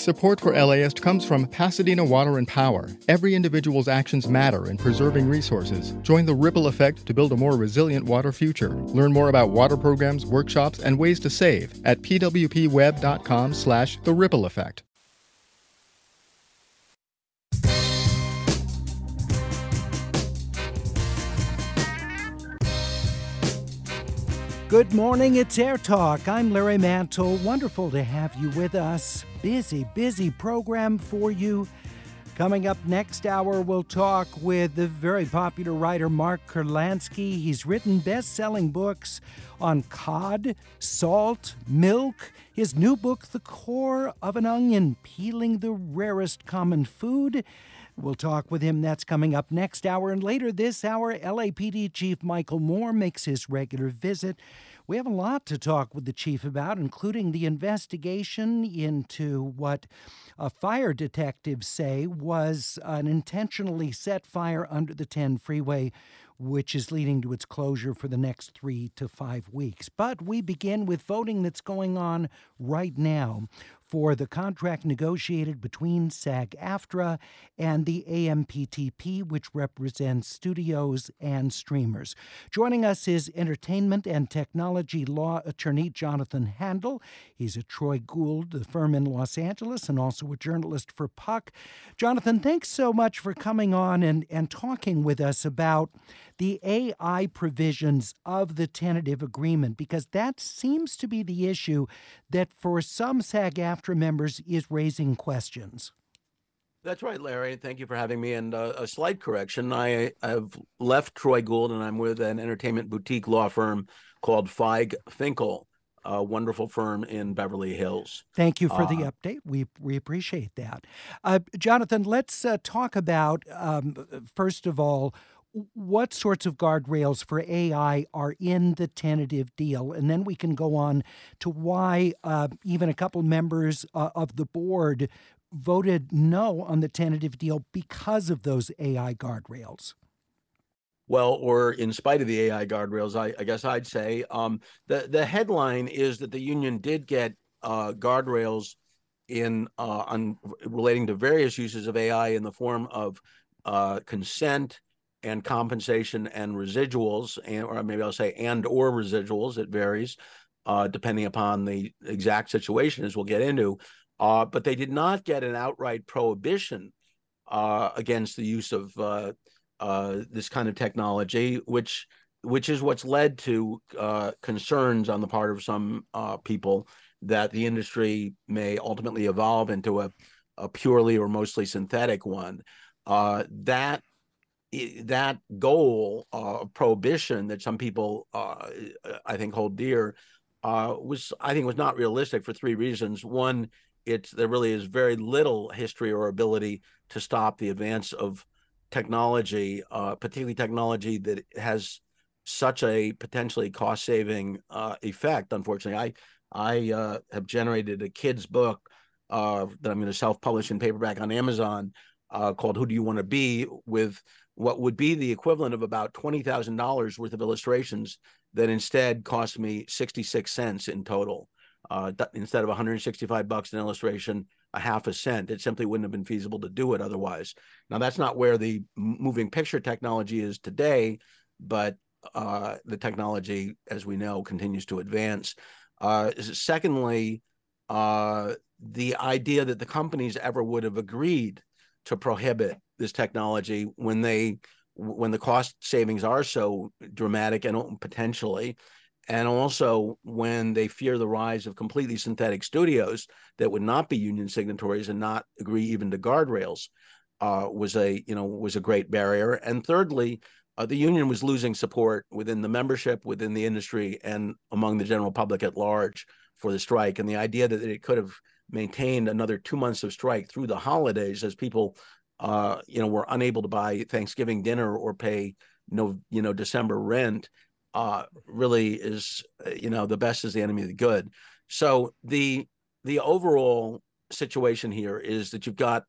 Support for LAist comes from Pasadena Water and Power. Every individual's actions matter in preserving resources. Join the ripple effect to build a more resilient water future. Learn more about water programs, workshops, and ways to save at pwpweb.com slash the ripple effect. Good morning, it's Air Talk. I'm Larry Mantle. Wonderful to have you with us. Busy, busy program for you. Coming up next hour, we'll talk with the very popular writer Mark Kurlansky. He's written best selling books on cod, salt, milk. His new book, The Core of an Onion Peeling the Rarest Common Food. We'll talk with him. That's coming up next hour. And later this hour, LAPD Chief Michael Moore makes his regular visit. We have a lot to talk with the chief about, including the investigation into what uh, fire detectives say was an intentionally set fire under the 10 freeway, which is leading to its closure for the next three to five weeks. But we begin with voting that's going on right now for the contract negotiated between SAG AFTRA and the AMPTP, which represents studios and streamers. Joining us is entertainment and technology law attorney Jonathan Handel. He's at Troy Gould, the firm in Los Angeles, and also a journalist for Puck. Jonathan, thanks so much for coming on and, and talking with us about the AI provisions of the tentative agreement, because that seems to be the issue that for some SAG AFTRA members is raising questions. That's right, Larry. Thank you for having me. And uh, a slight correction I have left Troy Gould and I'm with an entertainment boutique law firm called Feig Finkel, a wonderful firm in Beverly Hills. Thank you for uh, the update. We, we appreciate that. Uh, Jonathan, let's uh, talk about, um, first of all, what sorts of guardrails for AI are in the tentative deal? And then we can go on to why uh, even a couple members uh, of the board voted no on the tentative deal because of those AI guardrails. Well, or in spite of the AI guardrails, I, I guess I'd say um, the the headline is that the union did get uh, guardrails in uh, on relating to various uses of AI in the form of uh, consent, and compensation and residuals, and or maybe I'll say and or residuals. It varies uh, depending upon the exact situation, as we'll get into. Uh, but they did not get an outright prohibition uh, against the use of uh, uh, this kind of technology, which which is what's led to uh, concerns on the part of some people that the industry may ultimately evolve into a, a purely or mostly synthetic one. that that goal uh, of prohibition that some people uh, I think hold dear uh, was I think was not realistic for three reasons. One, it's there really is very little history or ability to stop the advance of technology, uh, particularly technology that has such a potentially cost saving uh, effect. Unfortunately, I I uh, have generated a kid's book that I'm going to self publish in paperback on Amazon called "Who Do You Want to Be?" with what would be the equivalent of about $20,000 worth of illustrations that instead cost me 66 cents in total. Uh, instead of 165 bucks an illustration, a half a cent. It simply wouldn't have been feasible to do it otherwise. Now, that's not where the moving picture technology is today, but uh, the technology, as we know, continues to advance. Uh, secondly, uh, the idea that the companies ever would have agreed to prohibit this technology when they when the cost savings are so dramatic and potentially and also when they fear the rise of completely synthetic studios that would not be union signatories and not agree even to guardrails uh, was a you know was a great barrier. And thirdly uh, the union was losing support within the membership within the industry and among the general public at large for the strike. And the idea that it could have maintained another two months of strike through the holidays as people, uh, you know, were unable to buy Thanksgiving dinner or pay no, you know, December rent uh, really is you know the best is the enemy of the good. So the the overall situation here is that you've got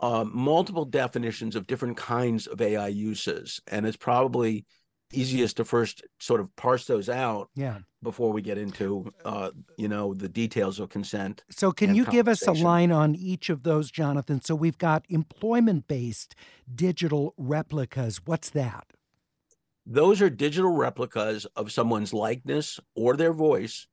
uh, multiple definitions of different kinds of AI uses, and it's probably easiest to first sort of parse those out yeah. before we get into uh, you know the details of consent so can you give us a line on each of those jonathan? So we've got employment based digital replicas. What's that? Those are digital replicas of someone's likeness or their voice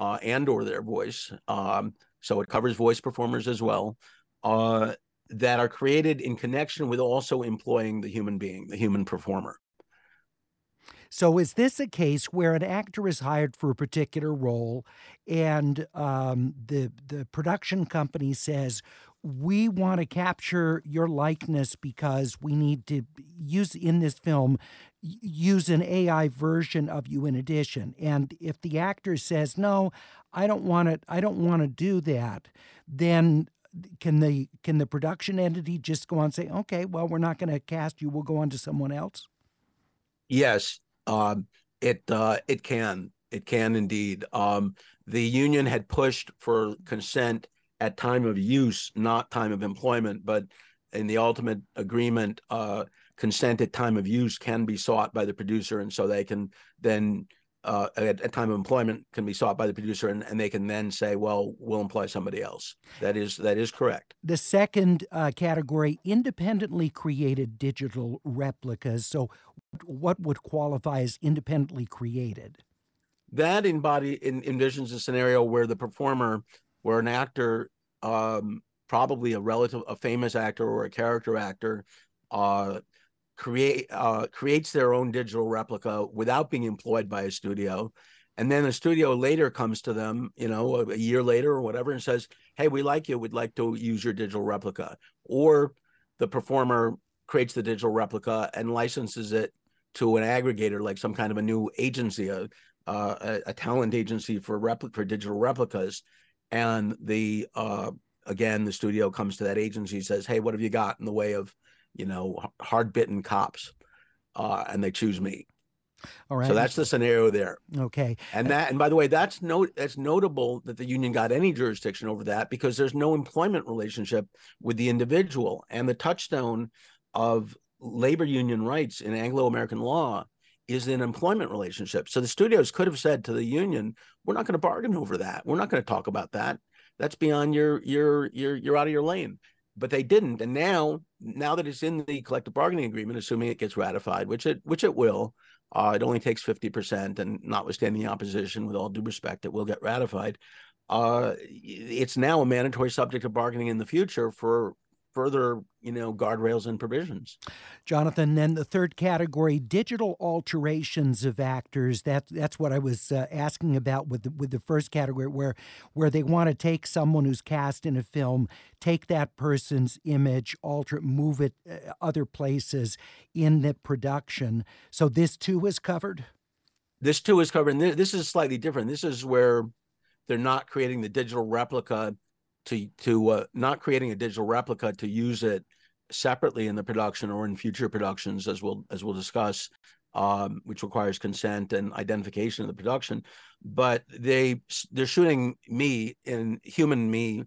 uh, and or their voice. Um, so it covers voice performers as well uh, that are created in connection with also employing the human being the human performer so, is this a case where an actor is hired for a particular role, and um, the the production company says, "We want to capture your likeness because we need to use in this film use an AI version of you in addition." And if the actor says, "No, I don't want it. I don't want to do that," then can the can the production entity just go on and say, "Okay, well, we're not going to cast you. We'll go on to someone else." Yes, um, it uh, it can it can indeed. Um, the union had pushed for consent at time of use, not time of employment, but in the ultimate agreement, uh, consent at time of use can be sought by the producer, and so they can then uh, at, at, time of employment can be sought by the producer, and, and they can then say, "Well, we'll employ somebody else." That is that is correct. The second uh, category, independently created digital replicas. So, what would qualify as independently created? That embody in, envisions a scenario where the performer, where an actor, um, probably a relative, a famous actor or a character actor, uh, create uh, creates their own digital replica without being employed by a studio. And then a studio later comes to them you know a, a, year later or whatever and says hey we like you. We'd like to use your digital replica. Or the performer creates the digital replica and licenses it to an aggregator like some kind of a new agency a, a, a talent agency for repli- for digital replicas. And the uh, again the studio comes to that agency says hey what have you got in the way of you know, hard bitten cops, uh, and they choose me. All right. So that's the scenario there. Okay. And that, and by the way, that's note that's notable that the union got any jurisdiction over that because there's no employment relationship with the individual. And the touchstone of labor union rights in Anglo-American law is an employment relationship. So the studios could have said to the union, "We're not going to bargain over that. We're not going to talk about that. That's beyond your your your you're out of your lane." But they didn't. And now, now that it's in the collective bargaining agreement, assuming it gets ratified, which it which it will, uh, it only takes fifty percent, and notwithstanding the opposition, with all due respect, it will get ratified. Uh, it's now a mandatory subject of bargaining in the future for further, you know, guardrails and provisions. Jonathan, then the third category, digital alterations of actors. That that's what I was uh, asking about with the, with the first category, where where they want to take someone who's cast in a film, take that person's image, alter it, move it uh, other places in the production. So this too is covered. This too is covered. And this is slightly different. This is where they're not creating the digital replica to to uh, not creating a digital replica to use it separately in the production or in future productions as we'll as we'll discuss um, which requires consent and identification of the production. But they they're shooting me in human me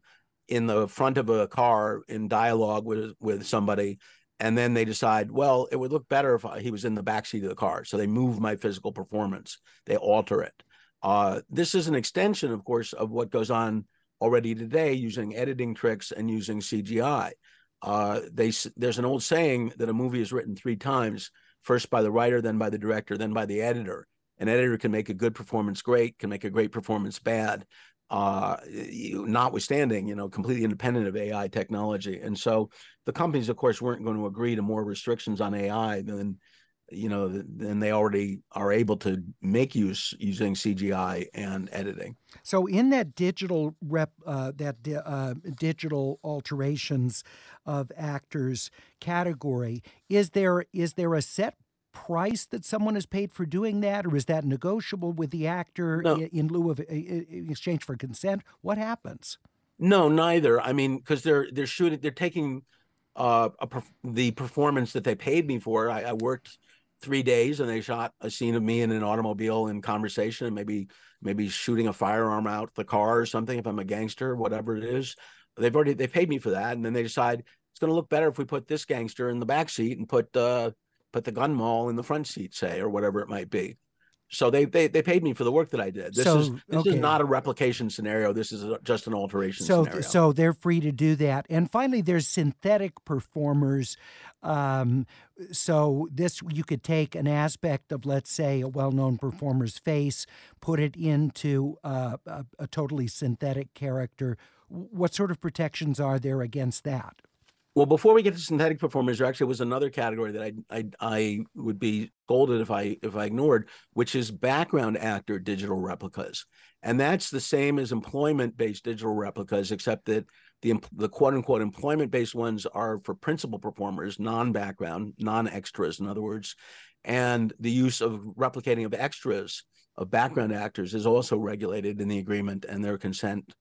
in the front of a car in dialogue with with somebody and then they decide well it would look better if he was in the back seat of the car. So they move my physical performance. They alter it. Uh, this is an extension of course of what goes on already today using editing tricks and using CGI. Uh, they there's an old saying that a movie is written three times: first by the writer, then by the director, then by the editor. An editor can make a good performance great, can make a great performance bad, uh, notwithstanding, you know, completely independent of AI technology. And so the companies, of course, weren't going to agree to more restrictions on AI than you know, then they already are able to make use using CGI and editing. So, in that digital rep, uh, that uh, digital alterations of actors category, is there is there a set price that someone is paid for doing that, or is that negotiable with the actor no. in, in lieu of in exchange for consent? What happens? No, neither. I mean, because they're they're shooting, they're taking uh, a, the performance that they paid me for. I, I worked three days and they shot a scene of me in an automobile in conversation and maybe maybe shooting a firearm out the car or something if I'm a gangster, whatever it is. They've already they paid me for that, and then they decide it's going to look better if we put this gangster in the back seat and put uh put the gun mall in the front seat, say, or whatever it might be. So they they they paid me for the work that I did. This so, is this okay. is not a replication scenario. This is a, just an alteration so, scenario. So they're free to do that. And finally, there's synthetic performers. Um, so this you could take an aspect of, let's say, a well-known performer's face, put it into uh, a, a totally synthetic character. What sort of protections are there against that? Well, before we get to synthetic performers, there actually was another category that I, I I would be scolded if I if I ignored, which is background actor digital replicas, and that's the same as employment based digital replicas, except that the the quote unquote employment based ones are for principal performers, non background, non extras, in other words, and the use of replicating of extras of background actors is also regulated in the agreement and their consent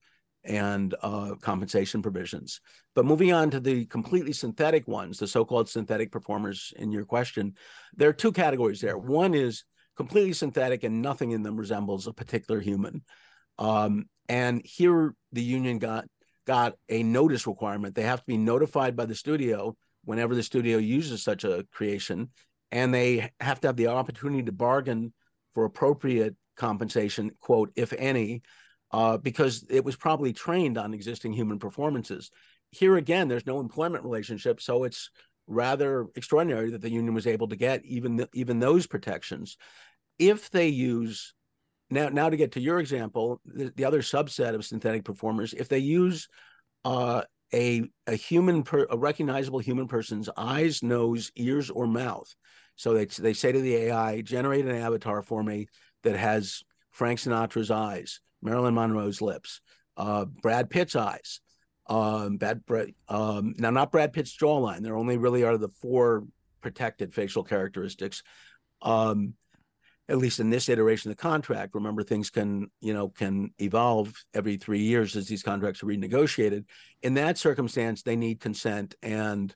and uh, compensation provisions. But moving on to the completely synthetic ones, the so called synthetic performers in your question, there are two categories there. One is completely synthetic and nothing in them resembles a particular human. Um, and here the union got got a notice requirement. They have to be notified by the studio whenever the studio uses such a creation, and they have to have the opportunity to bargain for appropriate compensation, quote, if any, uh, because it was probably trained on existing human performances. Here again, there's no employment relationship, so it's rather extraordinary that the union was able to get even even those protections. If they use now now to get to your example, the, the other subset of synthetic performers, if they use uh, a a human per, a recognizable human person's eyes, nose, ears, or mouth, so they they say to the AI, generate an avatar for me that has Frank Sinatra's eyes Marilyn Monroe's lips, uh, Brad Pitt's eyes, um, bad, um, now not Brad Pitt's jawline. There only really are the four protected facial characteristics. Um, at least in this iteration of the contract, remember things can, you know, can evolve every three years as these contracts are renegotiated. In that circumstance, they need consent, and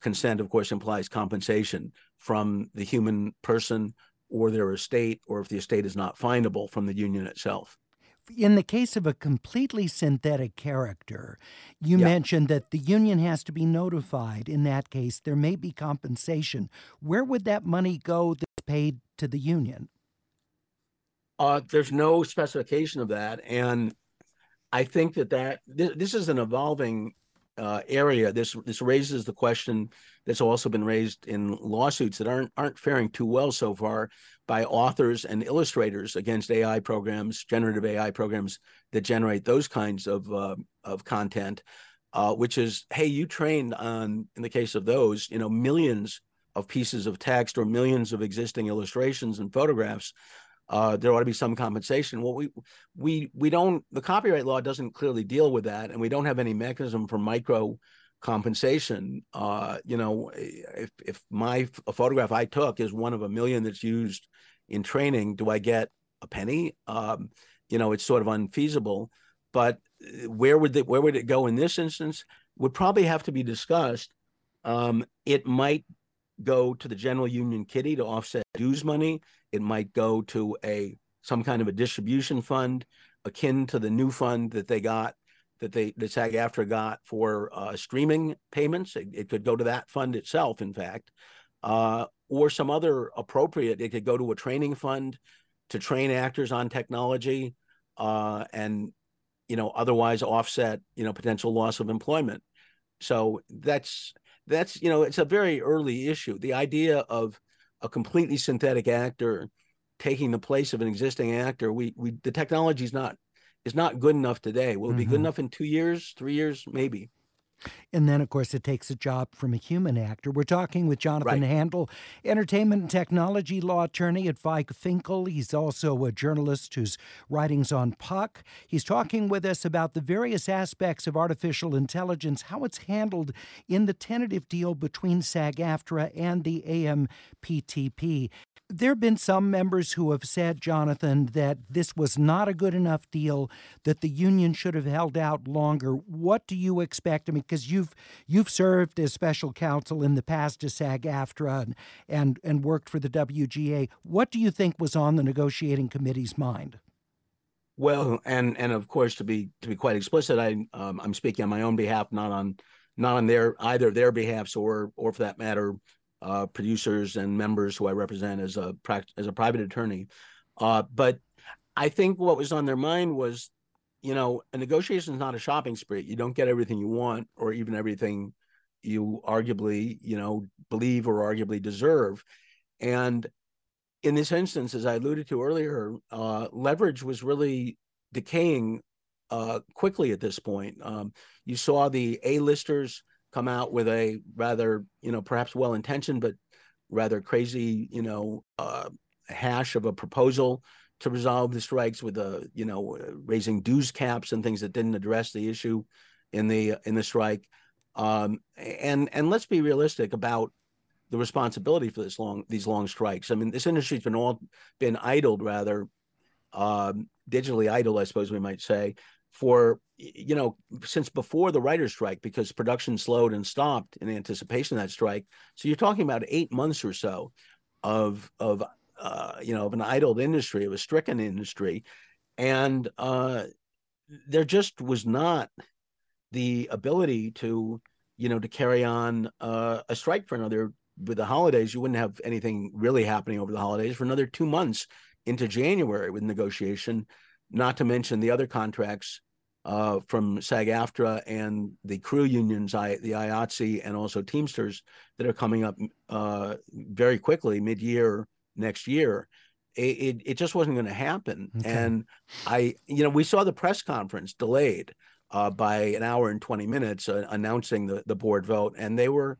consent, of course, implies compensation from the human person or their estate, or if the estate is not findable from the union itself in the case of a completely synthetic character, you yeah. mentioned that the union has to be notified. In that case, there may be compensation. Where would that money go that's paid to the union? Uh, there's no specification of that, and I think that that this, this is an evolving uh, area. This this raises the question that's also been raised in lawsuits that aren't aren't faring too well so far by authors and illustrators against AI programs, generative AI programs that generate those kinds of uh, of content, uh, which is, hey, you trained on, in the case of those, you know, millions of pieces of text or millions of existing illustrations and photographs. Uh, there ought to be some compensation. Well, we we we don't. The copyright law doesn't clearly deal with that, and we don't have any mechanism for micro compensation. Uh, you know, if if my a photograph I took is one of a million that's used in training, do I get a penny? Um, you know, it's sort of unfeasible. But uh, where would it where would it go in this instance? Would probably have to be discussed. Um, it might go to the general union kitty to offset dues money. It might go to a some kind of a distribution fund akin to the new fund that they got that they that SAG-AFTRA got for uh, streaming payments. It, it, could go to that fund itself, in fact, uh, or some other appropriate. It could go to a training fund to train actors on technology, uh, and you know otherwise offset you know potential loss of employment. So that's that's you know it's a very early issue. The idea of a completely synthetic actor taking the place of an existing actor, we we the technology is not is not good enough today. Will it be mm-hmm. good enough in two years, three years, maybe? And then, of course, it takes a job from a human actor. We're talking with Jonathan right. Handel, entertainment and technology law attorney at Feig Finkel. He's also a journalist whose writings on Puck. He's talking with us about the various aspects of artificial intelligence, how it's handled in the tentative deal between SAG AFTRA and the AMPTP. There have been some members who have said, Jonathan, that this was not a good enough deal, that the union should have held out longer. What do you expect? I mean, because you've you've served as special counsel in the past to SAG-AFTRA and, and and worked for the WGA. What do you think was on the negotiating committee's mind? Well, and and of course, to be to be quite explicit, I um, I'm speaking on my own behalf, not on not on their either their behalfs or or for that matter uh, producers and members who I represent as a as a private attorney. Uh, but I think what was on their mind was, you know, a negotiation is not a shopping spree. You don't get everything you want, or even everything you arguably, you know, believe or arguably deserve. And in this instance, as I alluded to earlier, uh, leverage was really decaying uh, quickly at this point. Um, you saw the A-listers come out with a rather, you know, perhaps well intentioned, but rather crazy, you know, uh, hash of a proposal to resolve the strikes with a, you know, raising dues caps and things that didn't address the issue in the in the strike. Um, and and let's be realistic about the responsibility for this long these long strikes. I mean, this industry's been all been idled rather um, digitally idle, I suppose we might say, for you know since before the writer's strike because production slowed and stopped in anticipation of that strike. So you're talking about eight months or so of of uh, you know of an idled industry of a stricken industry. And uh, there just was not the ability to you know to carry on uh, a strike for another with the holidays. You wouldn't have anything really happening over the holidays for another two months into january with negotiation not to mention the other contracts uh, from SAG-AFTRA and the crew unions, I, the IATSE and also Teamsters that are coming up uh, very quickly, mid-year next year. It, it, it just wasn't going to happen. Okay. And I, you know, we saw the press conference delayed uh, by an hour and 20 minutes uh, announcing the, the board vote. And they were,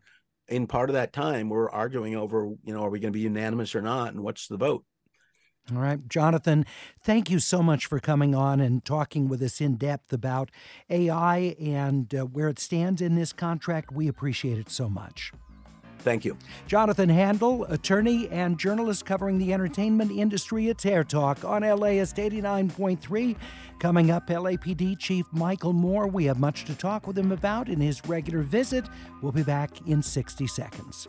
in part of that time, we're arguing over, you know, are we going to be unanimous or not? And what's the vote? All right, Jonathan, thank you so much for coming on and talking with us in depth about AI and uh, where it stands in this contract. We appreciate it so much. Thank you. Jonathan Handel, attorney and journalist covering the entertainment industry at Air Talk on LAist 89.3. Coming up, LAPD Chief Michael Moore. We have much to talk with him about in his regular visit. We'll be back in 60 seconds.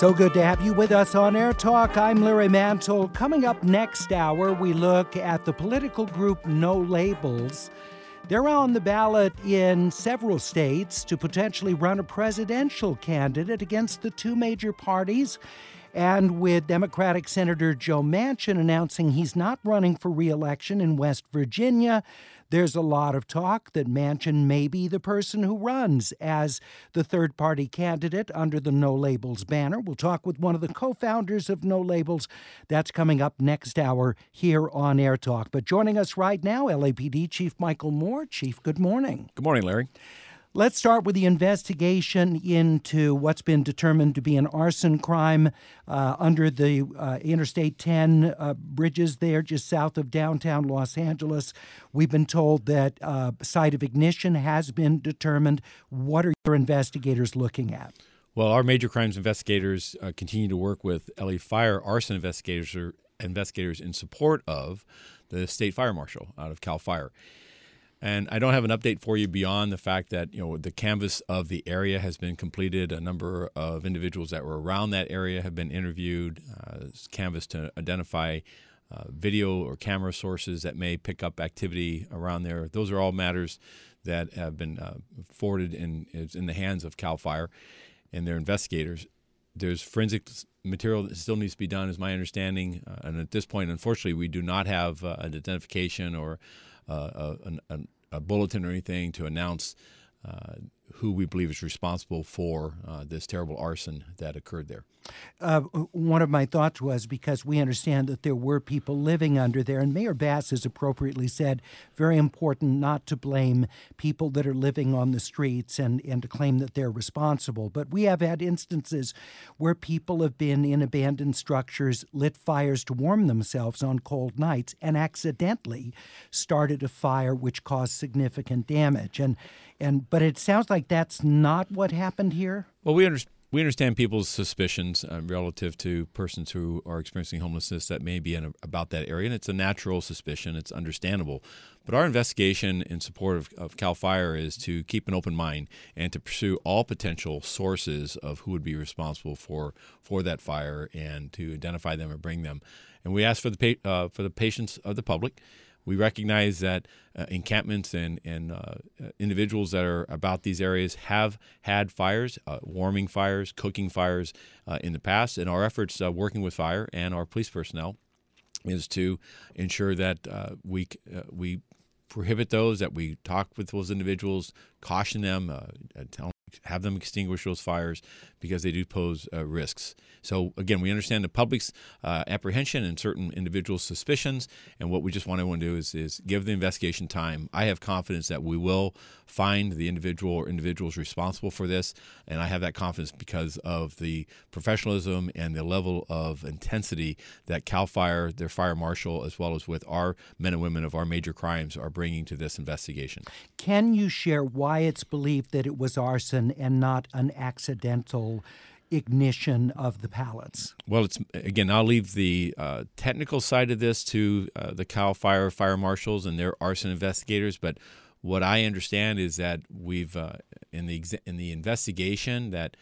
So good to have you with us on Air Talk. I'm Larry Mantle. Coming up next hour, we look at the political group No Labels. They're on the ballot in several states to potentially run a presidential candidate against the two major parties. And with Democratic Senator Joe Manchin announcing he's not running for reelection in West Virginia, there's a lot of talk that Manchin may be the person who runs as the third party candidate under the No Labels banner. We'll talk with one of the co founders of No Labels. That's coming up next hour here on Air Talk. But joining us right now, LAPD Chief Michael Moore. Chief, good morning. Good morning, Larry. Let's start with the investigation into what's been determined to be an arson crime uh, under the uh, Interstate 10 uh, bridges there just south of downtown Los Angeles. We've been told that uh, site of ignition has been determined. What are your investigators looking at? Well, our major crimes investigators uh, continue to work with LA Fire arson investigators or investigators in support of the state fire marshal out of Cal Fire. And I don't have an update for you beyond the fact that you know the canvas of the area has been completed. A number of individuals that were around that area have been interviewed. Uh, canvas to identify uh, video or camera sources that may pick up activity around there. Those are all matters that have been uh, forwarded in in the hands of Cal Fire and their investigators. There's forensic material that still needs to be done, is my understanding. Uh, and at this point, unfortunately, we do not have uh, an identification or uh, a, a, bulletin or anything to announce uh, who we believe is responsible for uh, this terrible arson that occurred there. Uh, one of my thoughts was because we understand that there were people living under there, and Mayor Bass has appropriately said, very important not to blame people that are living on the streets and, and to claim that they're responsible. But we have had instances where people have been in abandoned structures, lit fires to warm themselves on cold nights, and accidentally started a fire which caused significant damage. And and but it sounds like that's not what happened here. Well, we understand we understand people's suspicions uh, relative to persons who are experiencing homelessness that may be in about that area, and it's a natural suspicion. It's understandable. But our investigation in support of, of CAL FIRE is to keep an open mind and to pursue all potential sources of who would be responsible for for that fire and to identify them and bring them. And we ask for the uh, for the patience of the public we recognize that uh, encampments and, and uh, individuals that are about these areas have had fires, uh, warming fires, cooking fires uh, in the past, and our efforts uh, working with fire and our police personnel is to ensure that uh, we we prohibit those, that we talk with those individuals, caution them, tell them have them extinguish those fires because they do pose uh, risks. So again, we understand the public's uh, apprehension and certain individuals' suspicions, and what we just want to do is, is give the investigation time. I have confidence that we will find the individual or individuals responsible for this, and I have that confidence because of the professionalism and the level of intensity that Cal Fire, their fire marshal, as well as with our men and women of our major crimes, are bringing to this investigation. Can you share why it's believed that it was arson and not an accidental? ignition of the pallets? Well, it's again, I'll leave the uh, technical side of this to uh, the Cal Fire fire marshals and their arson investigators. But what I understand is that we've uh, in the in the investigation that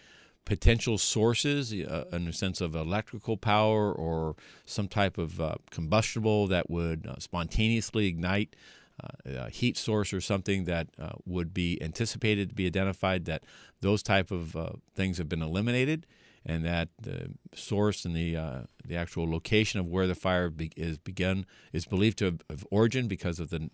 potential sources uh, in the sense of electrical power or some type of uh, combustible that would uh, spontaneously ignite uh, a heat source or something that uh, would be anticipated to be identified that those type of uh, things have been eliminated and that the source and the uh, the actual location of where the fire be- is begun is believed to have, have, origin because of the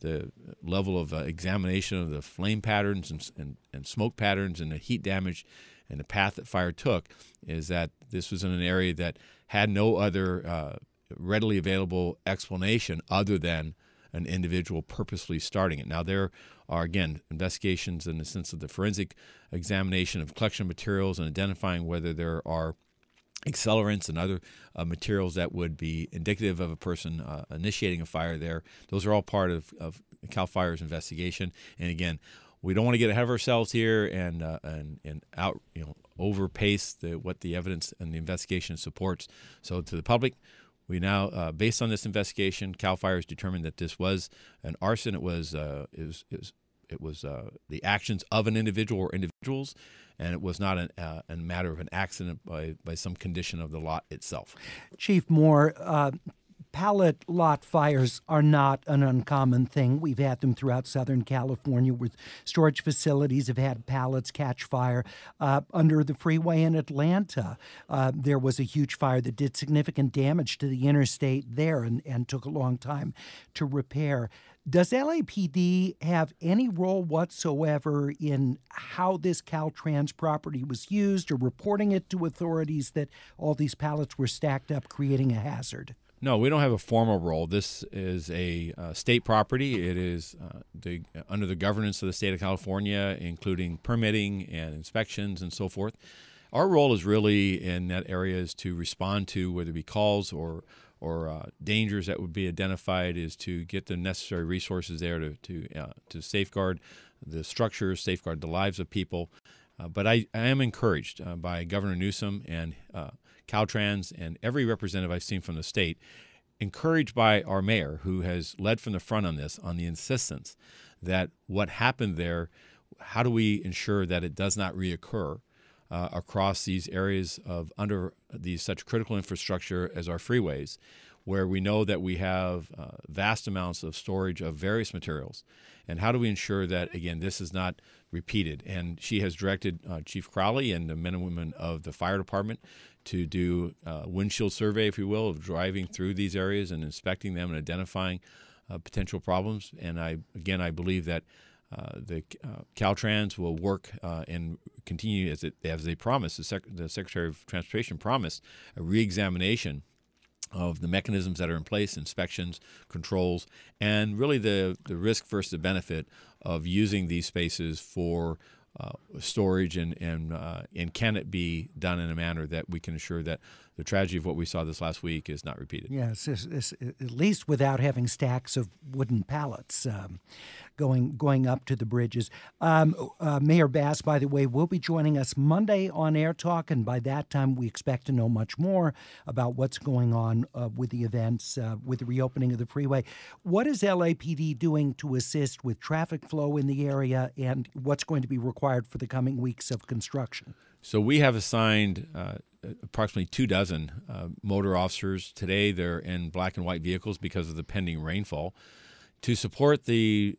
the level of uh, examination of the flame patterns and, and, and smoke patterns and the heat damage and the path that fire took is that this was in an area that had no other uh, readily available explanation other than an individual purposely starting it. Now, there are, again, investigations in the sense of the forensic examination of collection materials and identifying whether there are accelerants and other uh, materials that would be indicative of a person uh, initiating a fire there. Those are all part of, of CAL FIRE's investigation. And again, we don't want to get ahead of ourselves here and uh, and and out you know overpace the, what the evidence and the investigation supports. So to the public, we now, uh, based on this investigation, Cal Fire has determined that this was an arson. It was uh, it was, it was, it was uh, the actions of an individual or individuals, and it was not an, uh, a matter of an accident by, by some condition of the lot itself. Chief Moore, uh, pallet lot fires are not an uncommon thing. We've had them throughout Southern California where storage facilities have had pallets catch fire. Uh, under the freeway in Atlanta, uh, there was a huge fire that did significant damage to the interstate there and, and took a long time to repair. Does LAPD have any role whatsoever in how this Caltrans property was used or reporting it to authorities that all these pallets were stacked up, creating a hazard? No, we don't have a formal role. This is a uh, state property. It is uh, the, under the governance of the state of California, including permitting and inspections and so forth. Our role is really in that area is to respond to whether it be calls or or uh, dangers that would be identified is to get the necessary resources there to to, uh, to safeguard the structures, safeguard the lives of people. Uh, but I, I, am encouraged uh, by Governor Newsom and Caltrans and every representative I've seen from the state, encouraged by our mayor, who has led from the front on this, on the insistence that what happened there, how do we ensure that it does not reoccur uh, across these areas of under these such critical infrastructure as our freeways, where we know that we have uh, vast amounts of storage of various materials, and how do we ensure that again this is not repeated? And she has directed uh, Chief Crowley and the men and women of the fire department to do a windshield survey, if you will, of driving through these areas and inspecting them and identifying uh, potential problems. And I, again, I believe that uh, the uh, Caltrans will work uh, and continue as, it, as they promised. The, Sec- the, Secretary of Transportation promised a reexamination of the mechanisms that are in place, inspections, controls, and really the, the risk versus the benefit of using these spaces for uh, storage and and uh, and can it be done in a manner that we can assure that the tragedy of what we saw this last week is not repeated? Yes, it's, it's, at least without having stacks of wooden pallets um, going going up to the bridges. Um, uh, Mayor Bass, by the way, will be joining us Monday on Air Talk, and by that time we expect to know much more about what's going on uh, with the events uh, with the reopening of the freeway. What is LAPD doing to assist with traffic flow in the area, and what's going to be required for the coming weeks of construction? So we have assigned uh, approximately two dozen uh, motor officers. Today they're in black and white vehicles because of the pending rainfall. To support the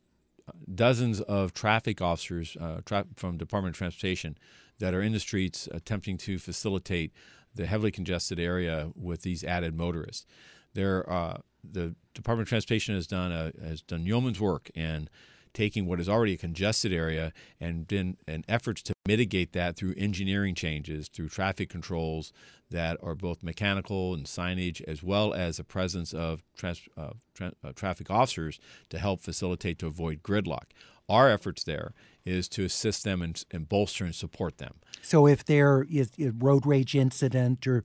dozens of traffic officers uh, tra- from Department of Transportation that are in the streets attempting to facilitate the heavily congested area with these added motorists. There, uh, the Department of Transportation has done a, has done yeoman's work and taking what is already a congested area and been an efforts to mitigate that through engineering changes, through traffic controls that are both mechanical and signage, as well as the presence of trans, uh, tra- uh, traffic officers to help facilitate to avoid gridlock. Our efforts there is to assist them and, and bolster and support them. So if there is a road rage incident or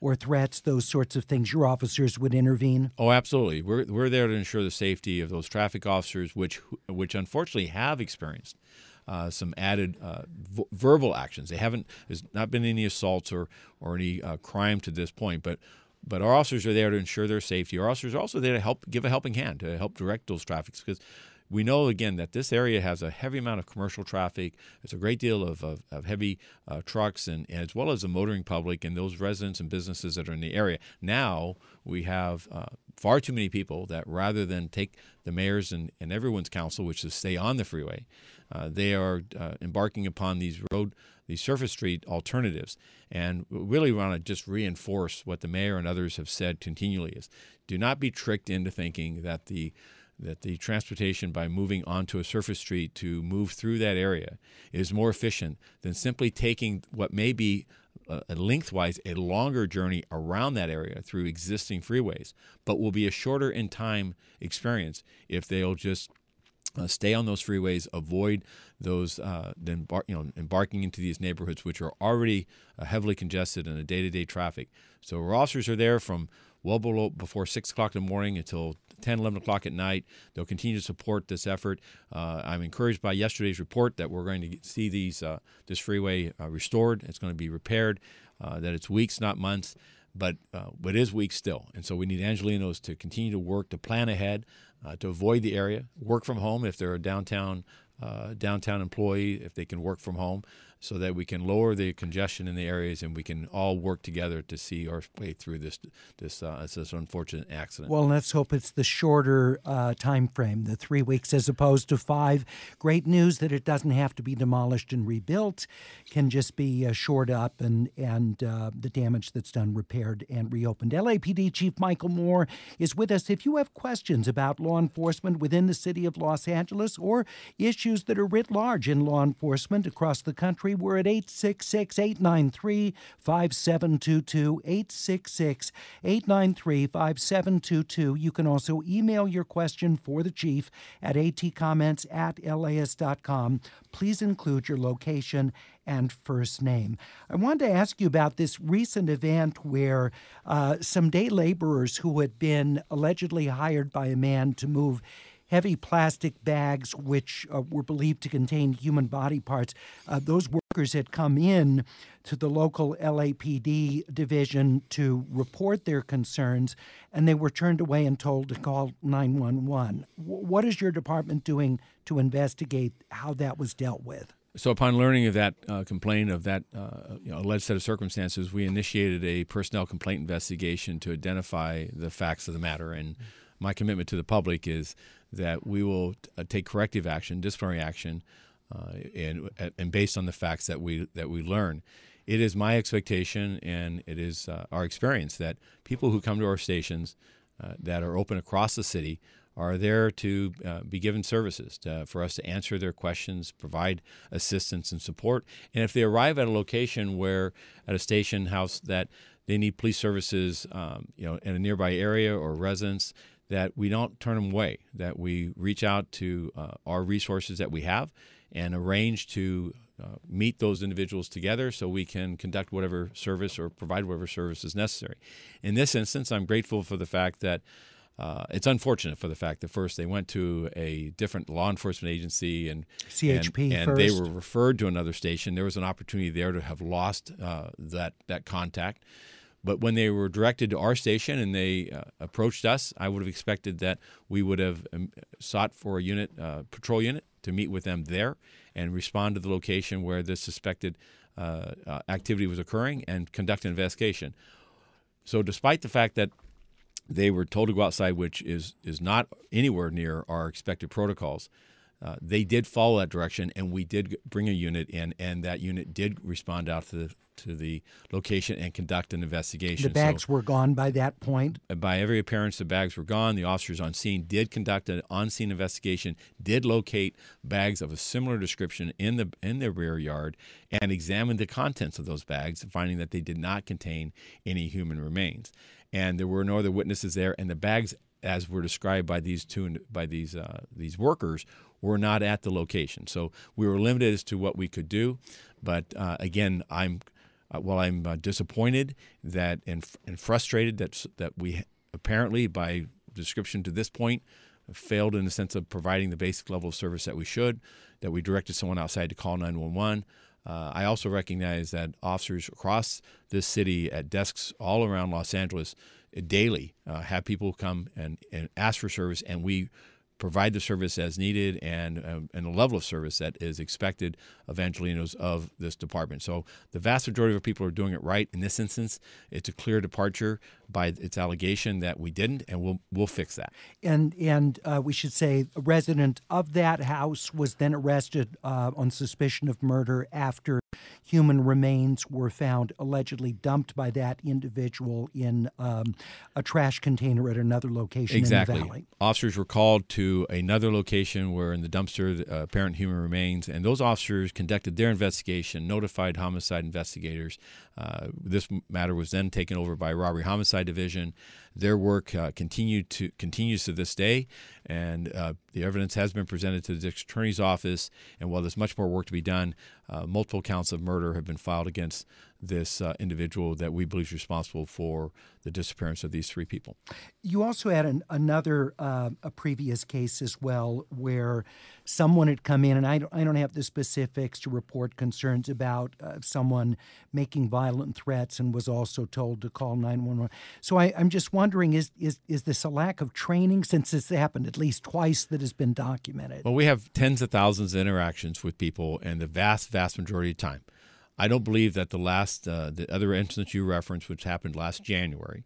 or threats, those sorts of things, your officers would intervene? Oh, absolutely. We're, we're there to ensure the safety of those traffic officers, which which unfortunately have experienced uh, some added uh, v- verbal actions. They haven't. There's not been any assaults or or any uh, crime to this point, but. But our officers are there to ensure their safety. Our officers are also there to help give a helping hand to help direct those traffics because we know again that this area has a heavy amount of commercial traffic. There's a great deal of, of, of heavy uh, trucks and, as well as the motoring public and those residents and businesses that are in the area. Now we have uh, far too many people that rather than take the mayor's and, and everyone's counsel, which is stay on the freeway, uh, they are uh, embarking upon these road these surface street alternatives. And really want to just reinforce what the mayor and others have said continually is do not be tricked into thinking that the that the transportation by moving onto a surface street to move through that area is more efficient than simply taking what may be a lengthwise a longer journey around that area through existing freeways, but will be a shorter in time experience if they'll just uh, stay on those freeways, avoid those uh, then you know embarking into these neighborhoods which are already uh, heavily congested in a day-to-day traffic. So our officers are there from well below before six o'clock in the morning until 10, 11 o'clock at night. They'll continue to support this effort. Uh, I'm encouraged by yesterday's report that we're going to see these uh, this freeway uh, restored. It's going to be repaired. Uh, that it's weeks, not months, but uh, but it is weeks still. And so we need Angelenos to continue to work to plan ahead, uh, to avoid the area, work from home if they're a downtown downtown employee, if they can work from home so that we can lower the congestion in the areas and we can all work together to see our way through this this uh, this unfortunate accident. Well, let's hope it's the shorter uh, time frame, the three weeks as opposed to five. Great news that it doesn't have to be demolished and rebuilt; can just be uh, shored up and and uh, the damage that's done repaired and reopened. LAPD Chief Michael Moore is with us. If you have questions about law enforcement within the city of Los Angeles or issues that are writ large in law enforcement across the country country. We're at 866 893 5722. 866 893 5722. You can also email your question for the chief at atcomments at laist.com. Please include your location and first name. I wanted to ask you about this recent event where uh, some day laborers who had been allegedly hired by a man to move heavy plastic bags, which uh, were believed to contain human body parts. Uh, those workers had come in to the local LAPD division to report their concerns, and they were turned away and told to call 911. What is your department doing to investigate how that was dealt with? So, upon learning of that uh, complaint of that uh, you know, alleged set of circumstances, we initiated a personnel complaint investigation to identify the facts of the matter. And my commitment to the public is that we will uh, take corrective action, disciplinary action, uh, and and based on the facts that we that we learn. It is my expectation, and it is uh, our experience that people who come to our stations uh, that are open across the city are there to uh, be given services to, for us to answer their questions, provide assistance and support. And if they arrive at a location where, at a station house, that they need police services, um, you know, in a nearby area or residence, that we don't turn them away. That we reach out to uh, our resources that we have and arrange to uh, meet those individuals together so we can conduct whatever service or provide whatever service is necessary. In this instance, I'm grateful for the fact that uh, it's unfortunate for the fact that first they went to a different law enforcement agency and CHP and, and they were referred to another station. There was an opportunity there to have lost uh, that that contact. But when they were directed to our station and they uh, approached us, I would have expected that we would have um, sought for a unit, uh, patrol unit, to meet with them there and respond to the location where this suspected uh, uh, activity was occurring and conduct an investigation. So, despite the fact that they were told to go outside, which is is not anywhere near our expected protocols. Uh, they did follow that direction, and we did bring a unit in, and that unit did respond out to the to the location and conduct an investigation. The bags so, were gone by that point. By every appearance, the bags were gone. The officers on scene did conduct an on-scene investigation, did locate bags of a similar description in the in the rear yard, and examined the contents of those bags, finding that they did not contain any human remains and there were no other witnesses there, and the bags, as were described by these two by these uh, these workers, were not at the location. So we were limited as to what we could do. But uh, again, I'm uh, while I'm uh, disappointed that and, and frustrated that that we apparently by description to this point failed in the sense of providing the basic level of service that we should, that we directed someone outside to call 911. Uh, I also recognize that officers across this city at desks all around Los Angeles daily uh, have people come and, and ask for service, and we provide the service as needed and um, and the level of service that is expected of Angelenos of this department. So the vast majority of people are doing it right. In this instance, it's a clear departure by its allegation that we didn't, and we'll we'll fix that. And and uh, we should say a resident of that house was then arrested uh, on suspicion of murder after human remains were found allegedly dumped by that individual in um, a trash container at another location exactly. in the valley. Officers were called to another location where in the dumpster uh, apparent human remains, and those officers conducted their investigation, notified homicide investigators. Uh, this matter was then taken over by robbery homicide division. Their work uh, continued to continues to this day, and uh, the evidence has been presented to the district attorney's office. And while there's much more work to be done, uh, multiple counts of murder have been filed against this uh, individual that we believe is responsible for the disappearance of these three people. You also had an, another uh, a previous case as well where someone had come in, and I don't, I don't have the specifics to report concerns about uh, someone making violent threats, and was also told to call nine one one. So I, I'm just wondering is is is this a lack of training since this happened at least twice that has been documented? Well, we have tens of thousands of interactions with people, and the vast vast majority of time I don't believe that the last, uh, the other instance you referenced, which happened last January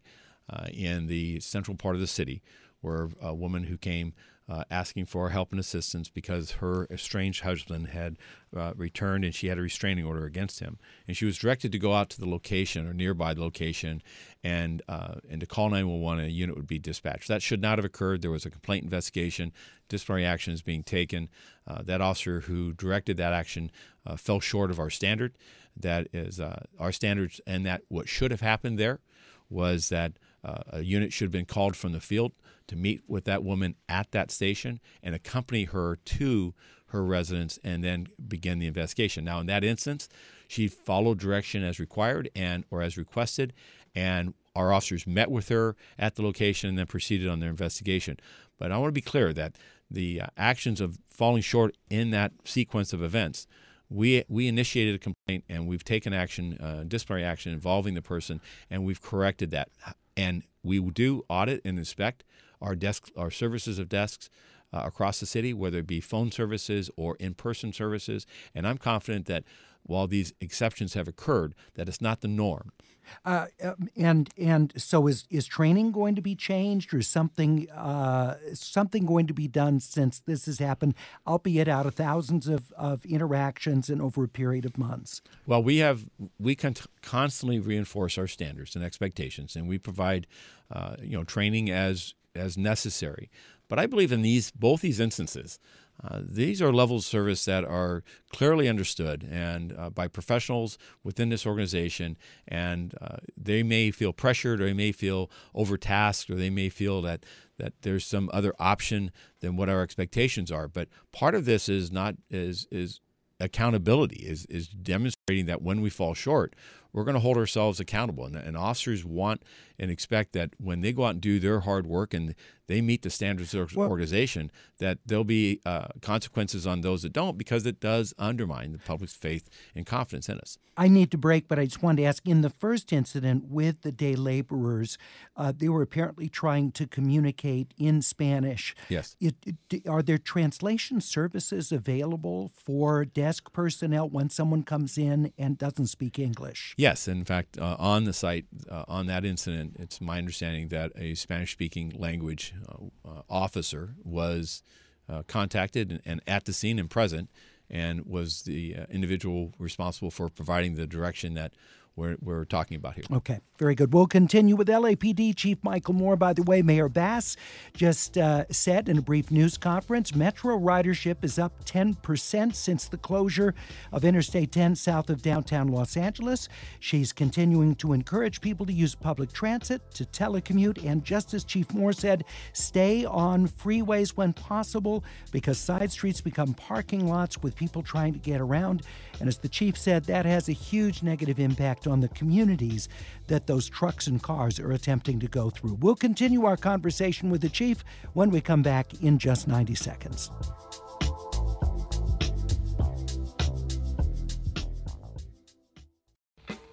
uh, in the central part of the city, where a woman who came uh, asking for help and assistance because her estranged husband had uh, returned and she had a restraining order against him. And she was directed to go out to the location or nearby location and uh, and to call 911 and a unit would be dispatched. That should not have occurred. There was a complaint investigation. Disciplinary action is being taken. Uh, that officer who directed that action uh, fell short of our standard. That is uh, our standards, and that what should have happened there was that uh, a unit should have been called from the field to meet with that woman at that station and accompany her to her residence and then begin the investigation. Now, in that instance, she followed direction as required and or as requested, and our officers met with her at the location and then proceeded on their investigation. But I want to be clear that the uh, actions of falling short in that sequence of events we we initiated a complaint and we've taken action, uh, disciplinary action involving the person, and we've corrected that. And we do audit and inspect our desk, our services of desks uh, across the city, whether it be phone services or in-person services. And I'm confident that while these exceptions have occurred, that it's not the norm. Uh, um, and and so is is training going to be changed or something uh, something going to be done since this has happened, albeit out of thousands of, of interactions and over a period of months? Well, we have we can constantly reinforce our standards and expectations, and we provide uh, you know training as as necessary. But I believe in these both these instances, uh, these are levels of service that are clearly understood and uh, by professionals within this organization, and uh, they may feel pressured, or they may feel overtasked, or they may feel that that there's some other option than what our expectations are. But part of this is not is is accountability is is demonstrating that when we fall short, we're going to hold ourselves accountable. And, and, officers want and expect that when they go out and do their hard work and they meet the standards of the well, organization, that there'll be uh, consequences on those that don't because it does undermine the public's faith and confidence in us. I need to break, but I just wanted to ask in the first incident with the day laborers, uh, they were apparently trying to communicate in Spanish. Yes. It, it, are there translation services available for desk personnel when someone comes in and doesn't speak English? Yes, in fact, uh, on the site, uh, on that incident, it's my understanding that a Spanish speaking language uh, uh, officer was uh, contacted and, and, at the scene and present and was the individual responsible for providing the direction that we're, we're talking about here. Okay, very good. We'll continue with LAPD Chief Michael Moore. By the way, Mayor Bass just uh, said in a brief news conference Metro ridership is up 10% since the closure of Interstate 10 south of downtown Los Angeles. She's continuing to encourage people to use public transit, to telecommute, and just as Chief Moore said, stay on freeways when possible because side streets become parking lots with people trying to get around. And as the chief said, that has a huge negative impact on the communities that those trucks and cars are attempting to go through. We'll continue our conversation with the chief when we come back in just 90 seconds.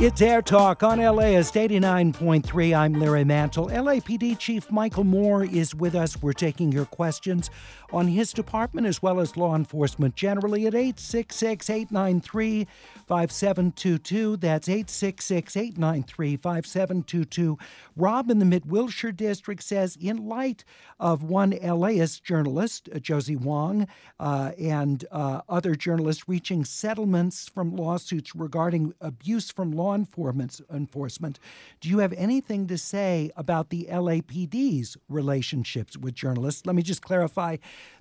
It's Air Talk on LAist 89.3. I'm Larry Mantle. LAPD Chief Michael Moore is with us. We're taking your questions on his department as well as law enforcement generally at 866 893 5722. That's 866 893 5722. Rob in the Mid Wilshire District says, in light of one LAist journalist, uh, Josie Huang, uh, and uh, other journalists reaching settlements from lawsuits regarding abuse from law law enforcement. Do you have anything to say about the LAPD's relationships with journalists? Let me just clarify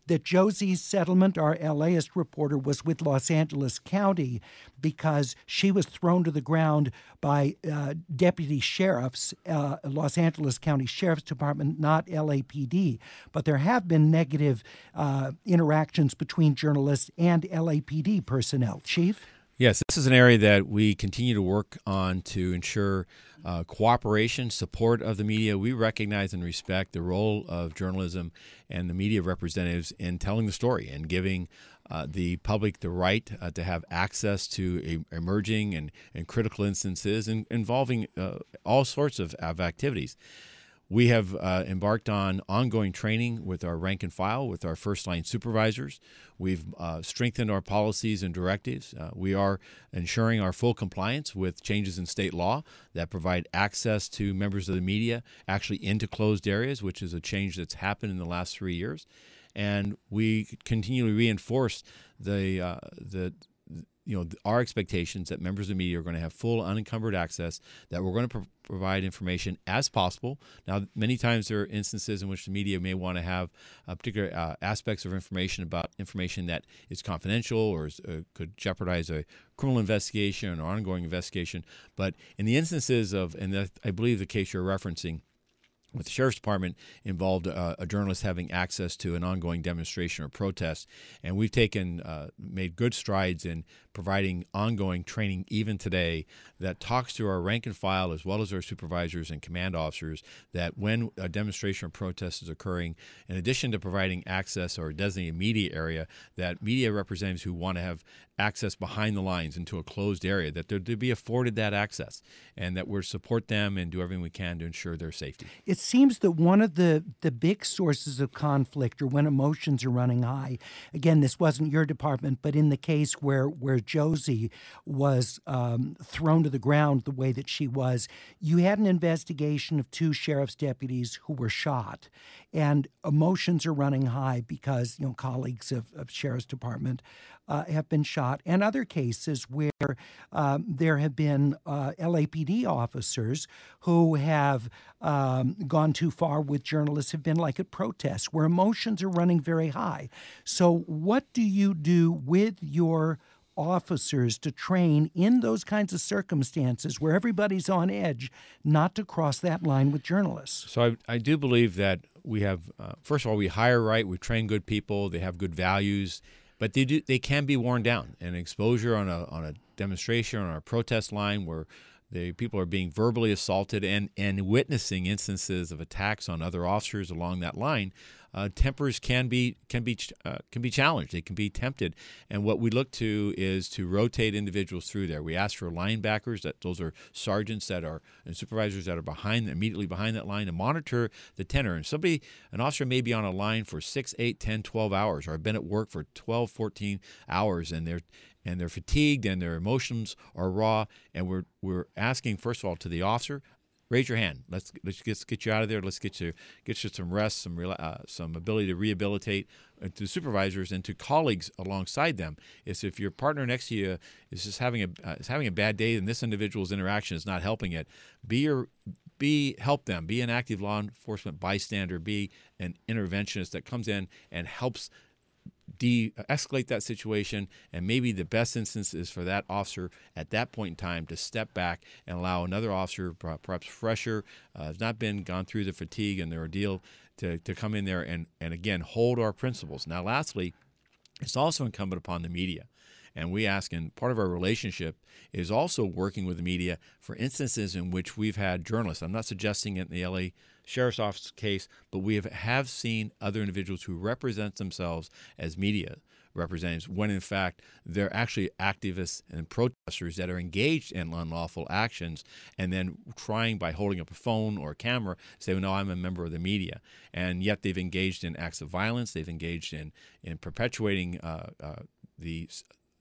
that Josie's settlement, our LAist reporter, was with Los Angeles County because she was thrown to the ground by uh, deputy sheriffs, uh, Los Angeles County Sheriff's Department, not LAPD. But there have been negative uh, interactions between journalists and LAPD personnel. Chief? Yes, this is an area that we continue to work on to ensure uh, cooperation, support of the media. We recognize and respect the role of journalism and the media representatives in telling the story and giving uh, the public the right uh, to have access to a, emerging and, and critical instances in, involving uh, all sorts of, of activities. We have uh, embarked on ongoing training with our rank and file, with our first line supervisors. We've uh, strengthened our policies and directives. Uh, we are ensuring our full compliance with changes in state law that provide access to members of the media actually into closed areas, which is a change that's happened in the last three years. And we continually reinforce the uh, the you know our expectations that members of the media are going to have full unencumbered access that we're going to pro- provide information as possible. Now many times there are instances in which the media may want to have uh, particular uh, aspects of information about information that is confidential or is, uh, could jeopardize a criminal investigation or ongoing investigation. But in the instances of and i believe the case you're referencing with the sheriff's department involved uh, a journalist having access to an ongoing demonstration or protest and we've taken uh, made good strides in providing ongoing training even today that talks to our rank and file as well as our supervisors and command officers that when a demonstration or protest is occurring in addition to providing access or designated media area that media representatives who want to have access behind the lines into a closed area that they're to be afforded that access and that we're support them and do everything we can to ensure their safety. It seems that one of the the big sources of conflict or when emotions are running high again this wasn't your department but in the case where where Josie was um, thrown to the ground the way that she was, you had an investigation of two sheriff's deputies who were shot, and emotions are running high because you know colleagues of, of sheriff's department uh, have been shot, and other cases where um, there have been uh, LAPD officers who have um, gone too far with journalists, have been like at protests where emotions are running very high. So, what do you do with your officers to train in those kinds of circumstances where everybody's on edge not to cross that line with journalists. So I, I do believe that we have, uh, first of all, we hire right, we train good people, they have good values, but they do they can be worn down. And exposure on a on a demonstration on a protest line where the people are being verbally assaulted and and witnessing instances of attacks on other officers along that line uh, tempers can be can be uh, can be challenged. They can be tempted, and what we look to is to rotate individuals through there. We ask for linebackers that those are sergeants that are and supervisors that are behind immediately behind that line to monitor the tenor. And somebody, an officer may be on a line for 6, 8, 10, 12 hours, or have been at work for 12, 14 hours, and they're and they're fatigued and their emotions are raw and we're we're asking first of all to the officer raise your hand. Let's let's get, get you out of there. Let's get you get you some rest, some uh, some ability to rehabilitate. To supervisors and to colleagues alongside them is if your partner next to you is just having a uh, is having a bad day and this individual's interaction is not helping it, be your be help them. Be an active law enforcement bystander. Be an interventionist that comes in and helps de-escalate that situation and maybe the best instance is for that officer at that point in time to step back and allow another officer perhaps fresher uh, has not been gone through the fatigue and the ordeal to, to come in there and, and again hold our principles now lastly it's also incumbent upon the media and we ask, and part of our relationship is also working with the media for instances in which we've had journalists. I'm not suggesting it in the LA Sheriff's Office case, but we have, have seen other individuals who represent themselves as media representatives when in fact they're actually activists and protesters that are engaged in unlawful actions and then trying by holding up a phone or a camera say well, no i'm a member of the media. And yet they've engaged in acts of violence. They've engaged in in perpetuating uh, uh, the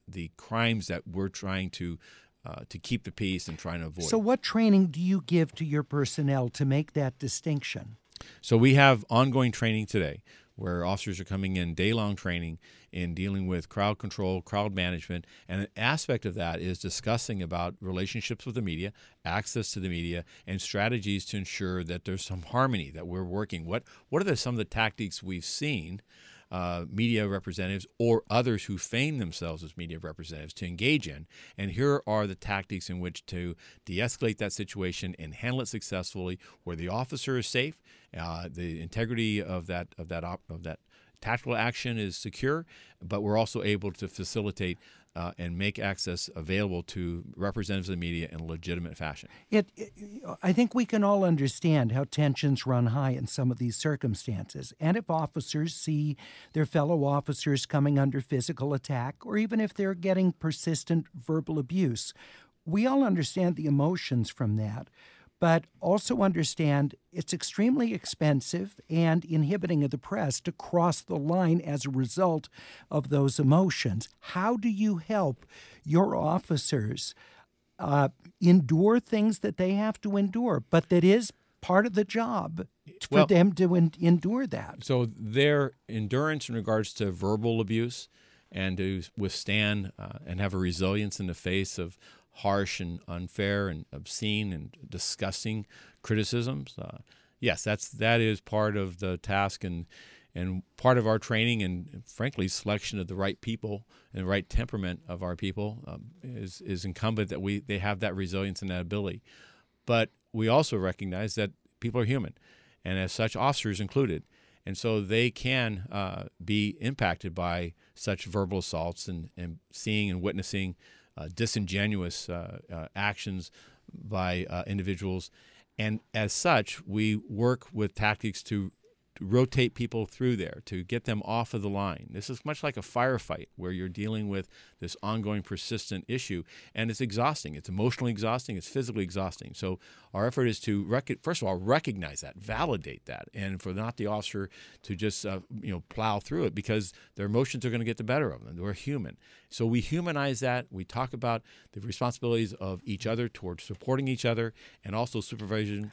the crimes that we're trying to uh, to keep the peace and trying to avoid. So, what training do you give to your personnel to make that distinction? So, we have ongoing training today. where officers are coming in day long training in dealing with crowd control, crowd management, and an aspect of that is discussing about relationships with the media, access to the media, and strategies to ensure that there's some harmony that we're working. What what are the, some of the tactics we've seen? Uh, media representatives or others who feign themselves as media representatives to engage in. And here are the tactics in which to de escalate that situation and handle it successfully where the officer is safe, uh, the integrity of that, of, that op- of that tactical action is secure, but we're also able to facilitate uh, and make access available to representatives of the media in a legitimate fashion. It, it, I think we can all understand how tensions run high in some of these circumstances. And if officers see their fellow officers coming under physical attack, or even if they're getting persistent verbal abuse, we all understand the emotions from that but also understand it's extremely expensive and inhibiting of the press to cross the line as a result of those emotions. How do you help your officers uh, endure things that they have to endure, but that is part of the job for well, them to en- endure that? So their endurance in regards to verbal abuse and to withstand uh, and have a resilience in the face of harsh and unfair and obscene and disgusting criticisms. Uh, yes, that's that is part of the task and and part of our training and frankly selection of the right people and the right temperament of our people um, is is incumbent that we they have that resilience and that ability. But we also recognize that people are human, and as such, officers included. And so they can uh, be impacted by such verbal assaults and, and seeing and witnessing disingenuous uh, uh, actions by uh, individuals. And as such, we work with tactics to to rotate people through there, to get them off of the line. This is much like a firefight where you're dealing with this ongoing, persistent issue, and it's exhausting. It's emotionally exhausting. It's physically exhausting. So our effort is to rec- first of all recognize that, validate that, and for not the officer to just uh, you know plow through it because their emotions are going to get the better of them. We're human, so we humanize that. We talk about the responsibilities of each other towards supporting each other, and also supervision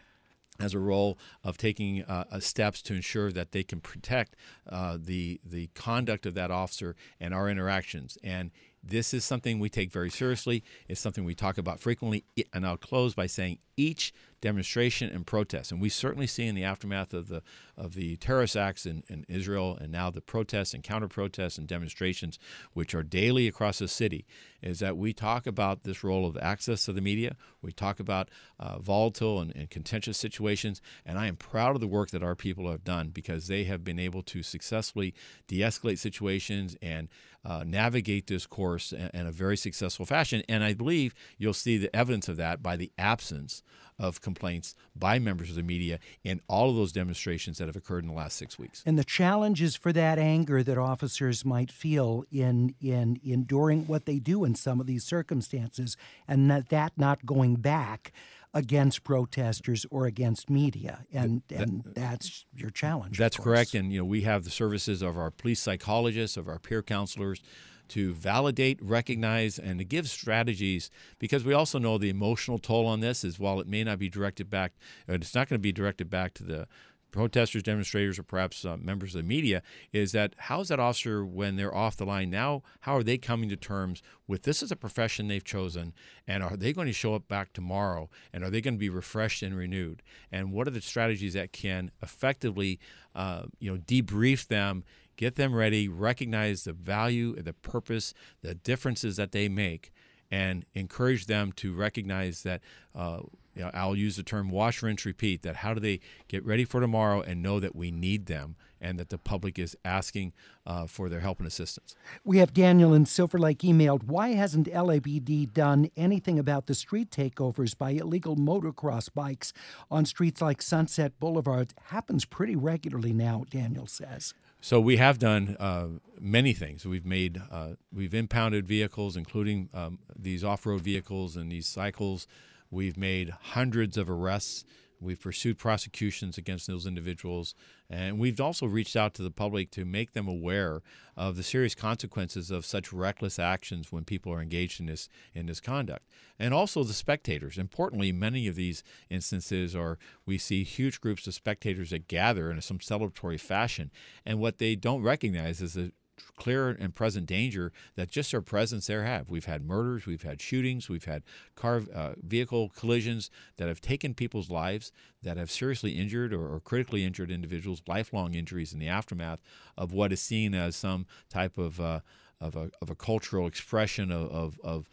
as a role of taking uh, steps to ensure that they can protect uh, the the conduct of that officer and our interactions. And this is something we take very seriously. It's something we talk about frequently. And I'll close by saying each demonstration and protest, and we certainly see in the aftermath of the of the terrorist acts in, in Israel, and now the protests and counter protests and demonstrations, which are daily across the city, is that we talk about this role of access to the media. We talk about uh, volatile and, and contentious situations, and I am proud of the work that our people have done because they have been able to successfully de-escalate situations and uh, navigate this course in, in a very successful fashion. And I believe you'll see the evidence of that by the absence of complaints by members of the media in all of those demonstrations that have occurred in the last six weeks. And the challenge is for that anger that officers might feel in in enduring what they do in some of these circumstances, and that, that not going back against protesters or against media, and that, and that's your challenge. That's correct, and you know we have the services of our police psychologists, of our peer counselors, to validate, recognize, and to give strategies because we also know the emotional toll on this is while it may not be directed back, it's not going to be directed back to the protesters, demonstrators, or perhaps uh, members of the media is that how is that officer when they're off the line now? How are they coming to terms with this is a profession they've chosen, and are they going to show up back tomorrow? And are they going to be refreshed and renewed? And what are the strategies that can effectively, uh, you know, debrief them get them ready, recognize the value, the purpose, the differences that they make, and encourage them to recognize that. Uh, you know, I'll use the term wash, rinse, repeat. That how do they get ready for tomorrow and know that we need them and that the public is asking uh, for their help and assistance. We have Daniel in Silver Lake emailed, why hasn't LAPD done anything about the street takeovers by illegal motocross bikes on streets like Sunset Boulevard? It happens pretty regularly now, Daniel says. So we have done uh, many things. We've made, uh, we've impounded vehicles, including um, these off-road vehicles and these cycles. We've made hundreds of arrests we've pursued prosecutions against those individuals, and we've also reached out to the public to make them aware of the serious consequences of such reckless actions when people are engaged in this in this conduct, and also the spectators. Importantly, many of these instances are we see huge groups of spectators that gather in some celebratory fashion, and what they don't recognize is the clear and present danger that just our presence there have. We've had murders, we've had shootings, we've had car uh, vehicle collisions that have taken people's lives, that have seriously injured or, or, critically injured individuals, lifelong injuries in the aftermath of what is seen as some type of uh, of, a, of a cultural expression of, of, of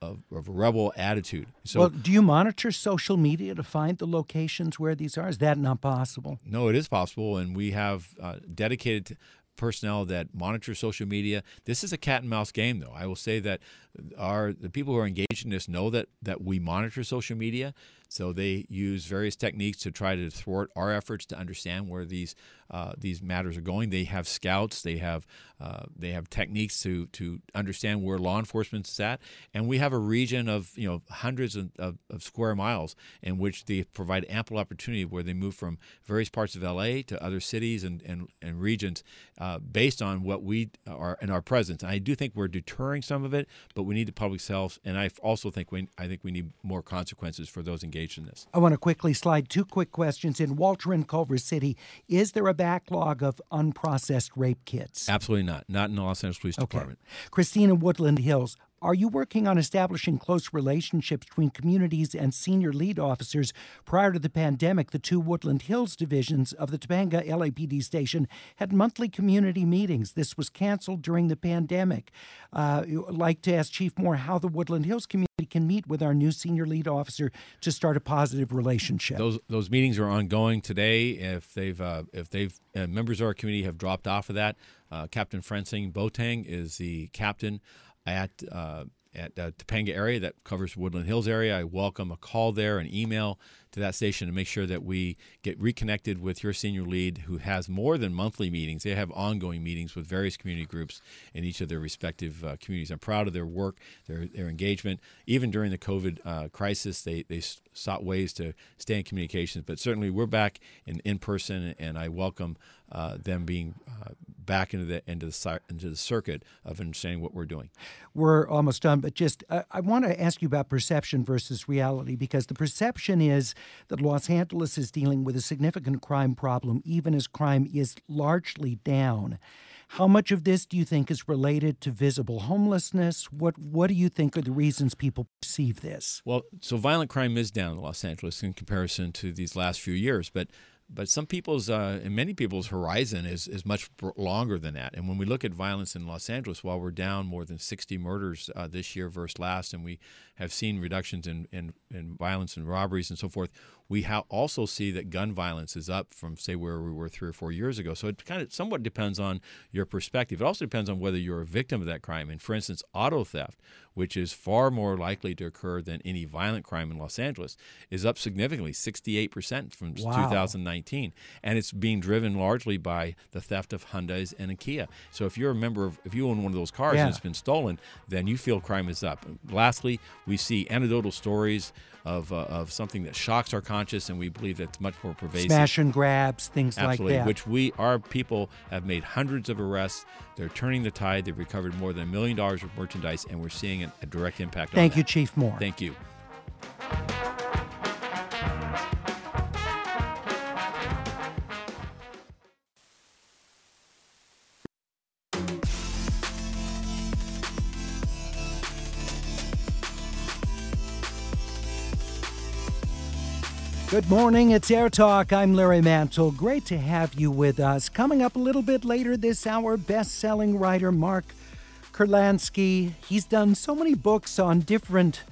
of, of, a rebel attitude. So, well, do you monitor social media to find the locations where these are? Is that not possible? No, it is possible, and we have uh, dedicated personnel that monitor social media. This is a cat and mouse game, though. I will say that our the people who are engaged in this know that that we monitor social media, so they use various techniques to try to thwart our efforts to understand where these uh, these matters are going. They have scouts, they have uh, they have techniques to to understand where law enforcement is at, and we have a region of you know hundreds of, of, of square miles in which they provide ample opportunity where they move from various parts of LA to other cities and and, and regions uh, based on what we are in our presence. And I do think we're deterring some of it, but we need the public self, and I also think we I think we need more consequences for those engaged in this. I want to quickly slide two quick questions in Walter and Culver City. Is there a backlog of unprocessed rape kits? Absolutely not. Not in the Los Angeles Police okay. Department. Christina Woodland Hills, are you working on establishing close relationships between communities and senior lead officers? Prior to the pandemic, the two Woodland Hills divisions of the Topanga LAPD station had monthly community meetings. This was canceled during the pandemic. Uh, I'd like to ask Chief Moore how the Woodland Hills community can meet with our new senior lead officer to start a positive relationship. Those those meetings are ongoing today. If they've uh, if they've uh, members of our community have dropped off of that, uh, Captain Francine Botang is the captain at uh, at the Topanga area that covers Woodland Hills area. I welcome a call there, an email to that station to make sure that we get reconnected with your senior lead who has more than monthly meetings. They have ongoing meetings with various community groups in each of their respective uh, communities. I'm proud of their work, their, their engagement. Even during the COVID uh, crisis, they, they sought ways to stay in communications. But certainly we're back in, in person, and I welcome uh, them being uh, back into the into the into the circuit of understanding what we're doing. We're almost done, but just uh, I want to ask you about perception versus reality because the perception is that Los Angeles is dealing with a significant crime problem, even as crime is largely down. How much of this do you think is related to visible homelessness? What What do you think are the reasons people perceive this? Well, so violent crime is down in Los Angeles in comparison to these last few years, but but some people's uh, and many people's horizon is is much longer than that. And when we look at violence in Los Angeles, while we're down more than 60 murders uh, this year versus last, and we have seen reductions in, in, in violence and robberies and so forth, we ha- also see that gun violence is up from say where we were three or four years ago. So it kind of somewhat depends on your perspective. It also depends on whether you're a victim of that crime. And for instance, auto theft, which is far more likely to occur than any violent crime in Los Angeles, is up significantly, 68% from wow. 2019, and it's being driven largely by the theft of Hyundai's and a Kia. So if you're a member of, if you own one of those cars yeah. and it's been stolen, then you feel crime is up. Lastly, we see anecdotal stories of, uh, of something that shocks our conscience, and we believe that's much more pervasive. Smash and grabs, things Absolutely, like that. Which we, our people, have made hundreds of arrests. They're turning the tide. They've recovered more than a million dollars of merchandise, and we're seeing a, a direct impact. Thank you, Chief Moore. Thank you. Good morning, it's Air Talk. I'm Larry Mantle. Great to have you with us. Coming up a little bit later this hour, best selling writer Mark Kurlansky. He's done so many books on different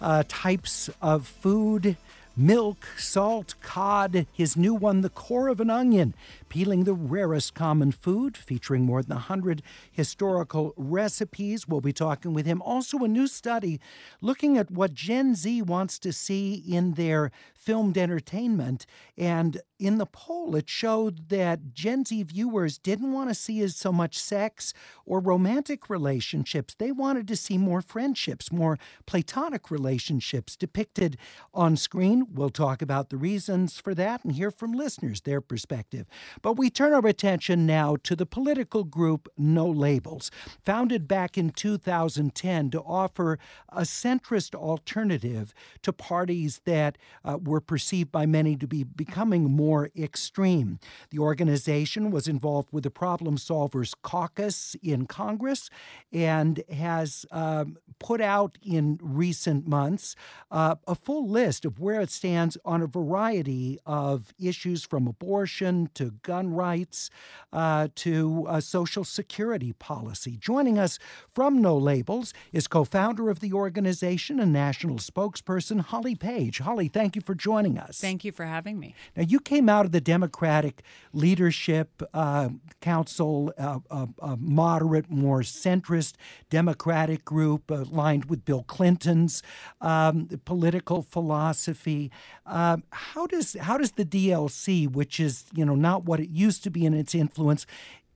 uh, types of food milk, salt, cod. His new one, The Core of an Onion, peeling the rarest common food, featuring more than 100 historical recipes. We'll be talking with him. Also, a new study looking at what Gen Z wants to see in their filmed entertainment. And in the poll, it showed that Gen Z viewers didn't want to see as so much sex or romantic relationships. They wanted to see more friendships, more platonic relationships depicted on screen. We'll talk about the reasons for that and hear from listeners their perspective. But we turn our attention now to the political group No Labels, founded back in 2010 to offer a centrist alternative to parties that uh, were perceived by many to be becoming more extreme. The organization was involved with the Problem Solvers Caucus in Congress and has um, put out in recent months uh, a full list of where it stands on a variety of issues from abortion to gun rights uh, to uh, social security policy. Joining us from No Labels is co founder of the organization and national spokesperson, Holly Page. Holly, thank you for joining us. Thank you for having me. Now, you came out of the Democratic Leadership uh, Council, uh, a, a, moderate, more centrist Democratic group aligned with Bill Clinton's um, political philosophy. Um, how does how does the DLC, which is you know not what it used to be in its influence,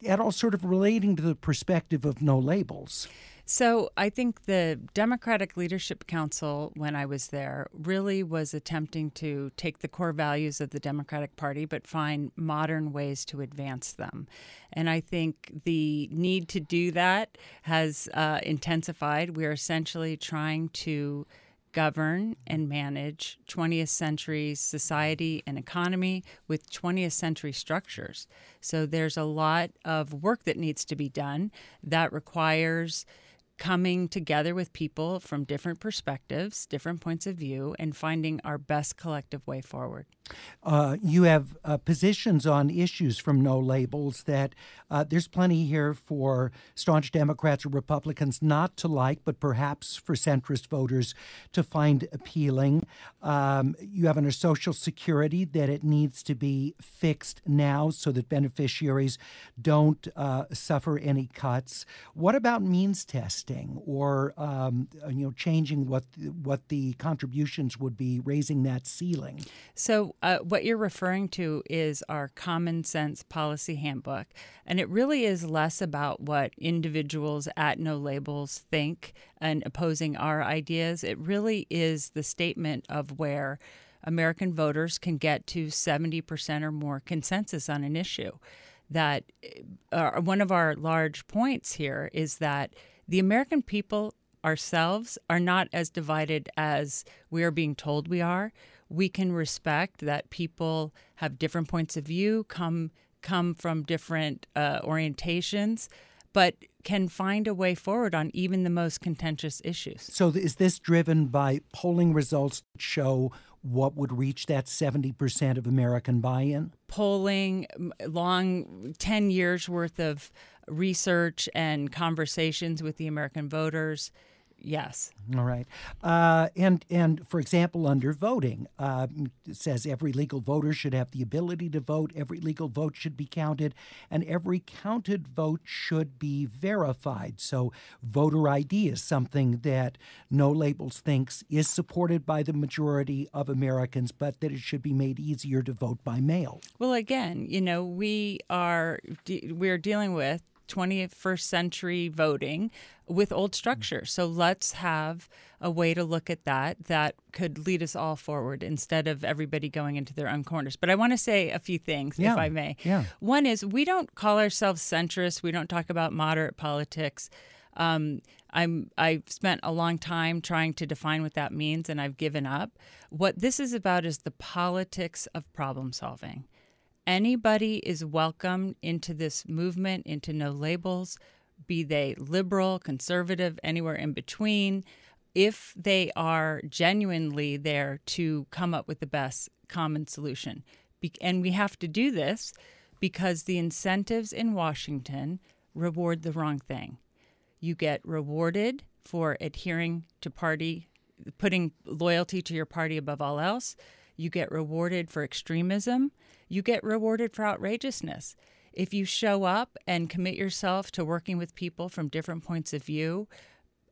at all sort of relating to the perspective of no labels? So I think the Democratic Leadership Council, when I was there, really was attempting to take the core values of the Democratic Party, but find modern ways to advance them. And I think the need to do that has uh, intensified. We are essentially trying to govern and manage 20th century society and economy with 20th century structures. So there's a lot of work that needs to be done that requires coming together with people from different perspectives, different points of view, and finding our best collective way forward. Uh, you have uh, positions on issues from no labels that uh, there's plenty here for staunch Democrats or Republicans not to like, but perhaps for centrist voters to find appealing. Um, you have under Social Security that it needs to be fixed now so that beneficiaries don't uh, suffer any cuts. What about means testing or um, you know changing what what the contributions would be, raising that ceiling? So uh, what you're referring to is our common sense policy handbook. And it really is less about what individuals at No Labels think and opposing our ideas. It really is the statement of where American voters can get to 70% or more consensus on an issue. That uh, one of our large points here is that the American people ourselves are not as divided as we are being told we are we can respect that people have different points of view, come come from different uh, orientations, but can find a way forward on even the most contentious issues. So, is this driven by polling results that show what would reach that 70% of American buy in? Polling, long 10 years worth of research and conversations with the American voters Yes. All right. Uh, and and for example, under voting, uh, it says every legal voter should have the ability to vote. Every legal vote should be counted, and every counted vote should be verified. So, voter ID is something that No Labels thinks is supported by the majority of Americans, but that it should be made easier to vote by mail. Well, again, you know, we are de- we're dealing with 21st century voting with old structure. So let's have a way to look at that that could lead us all forward instead of everybody going into their own corners. But I want to say a few things, yeah. if I may. Yeah. One is we don't call ourselves centrist. We don't talk about moderate politics. Um, I'm I've spent a long time trying to define what that means, and I've given up. What this is about is the politics of problem solving anybody is welcome into this movement, into no labels, be they liberal, conservative, anywhere in between, if they are genuinely there to come up with the best common solution. And we have to do this because the incentives in Washington reward the wrong thing. You get rewarded for adhering to party, putting loyalty to your party above all else. You get rewarded for extremism you get rewarded for outrageousness. If you show up and commit yourself to working with people from different points of view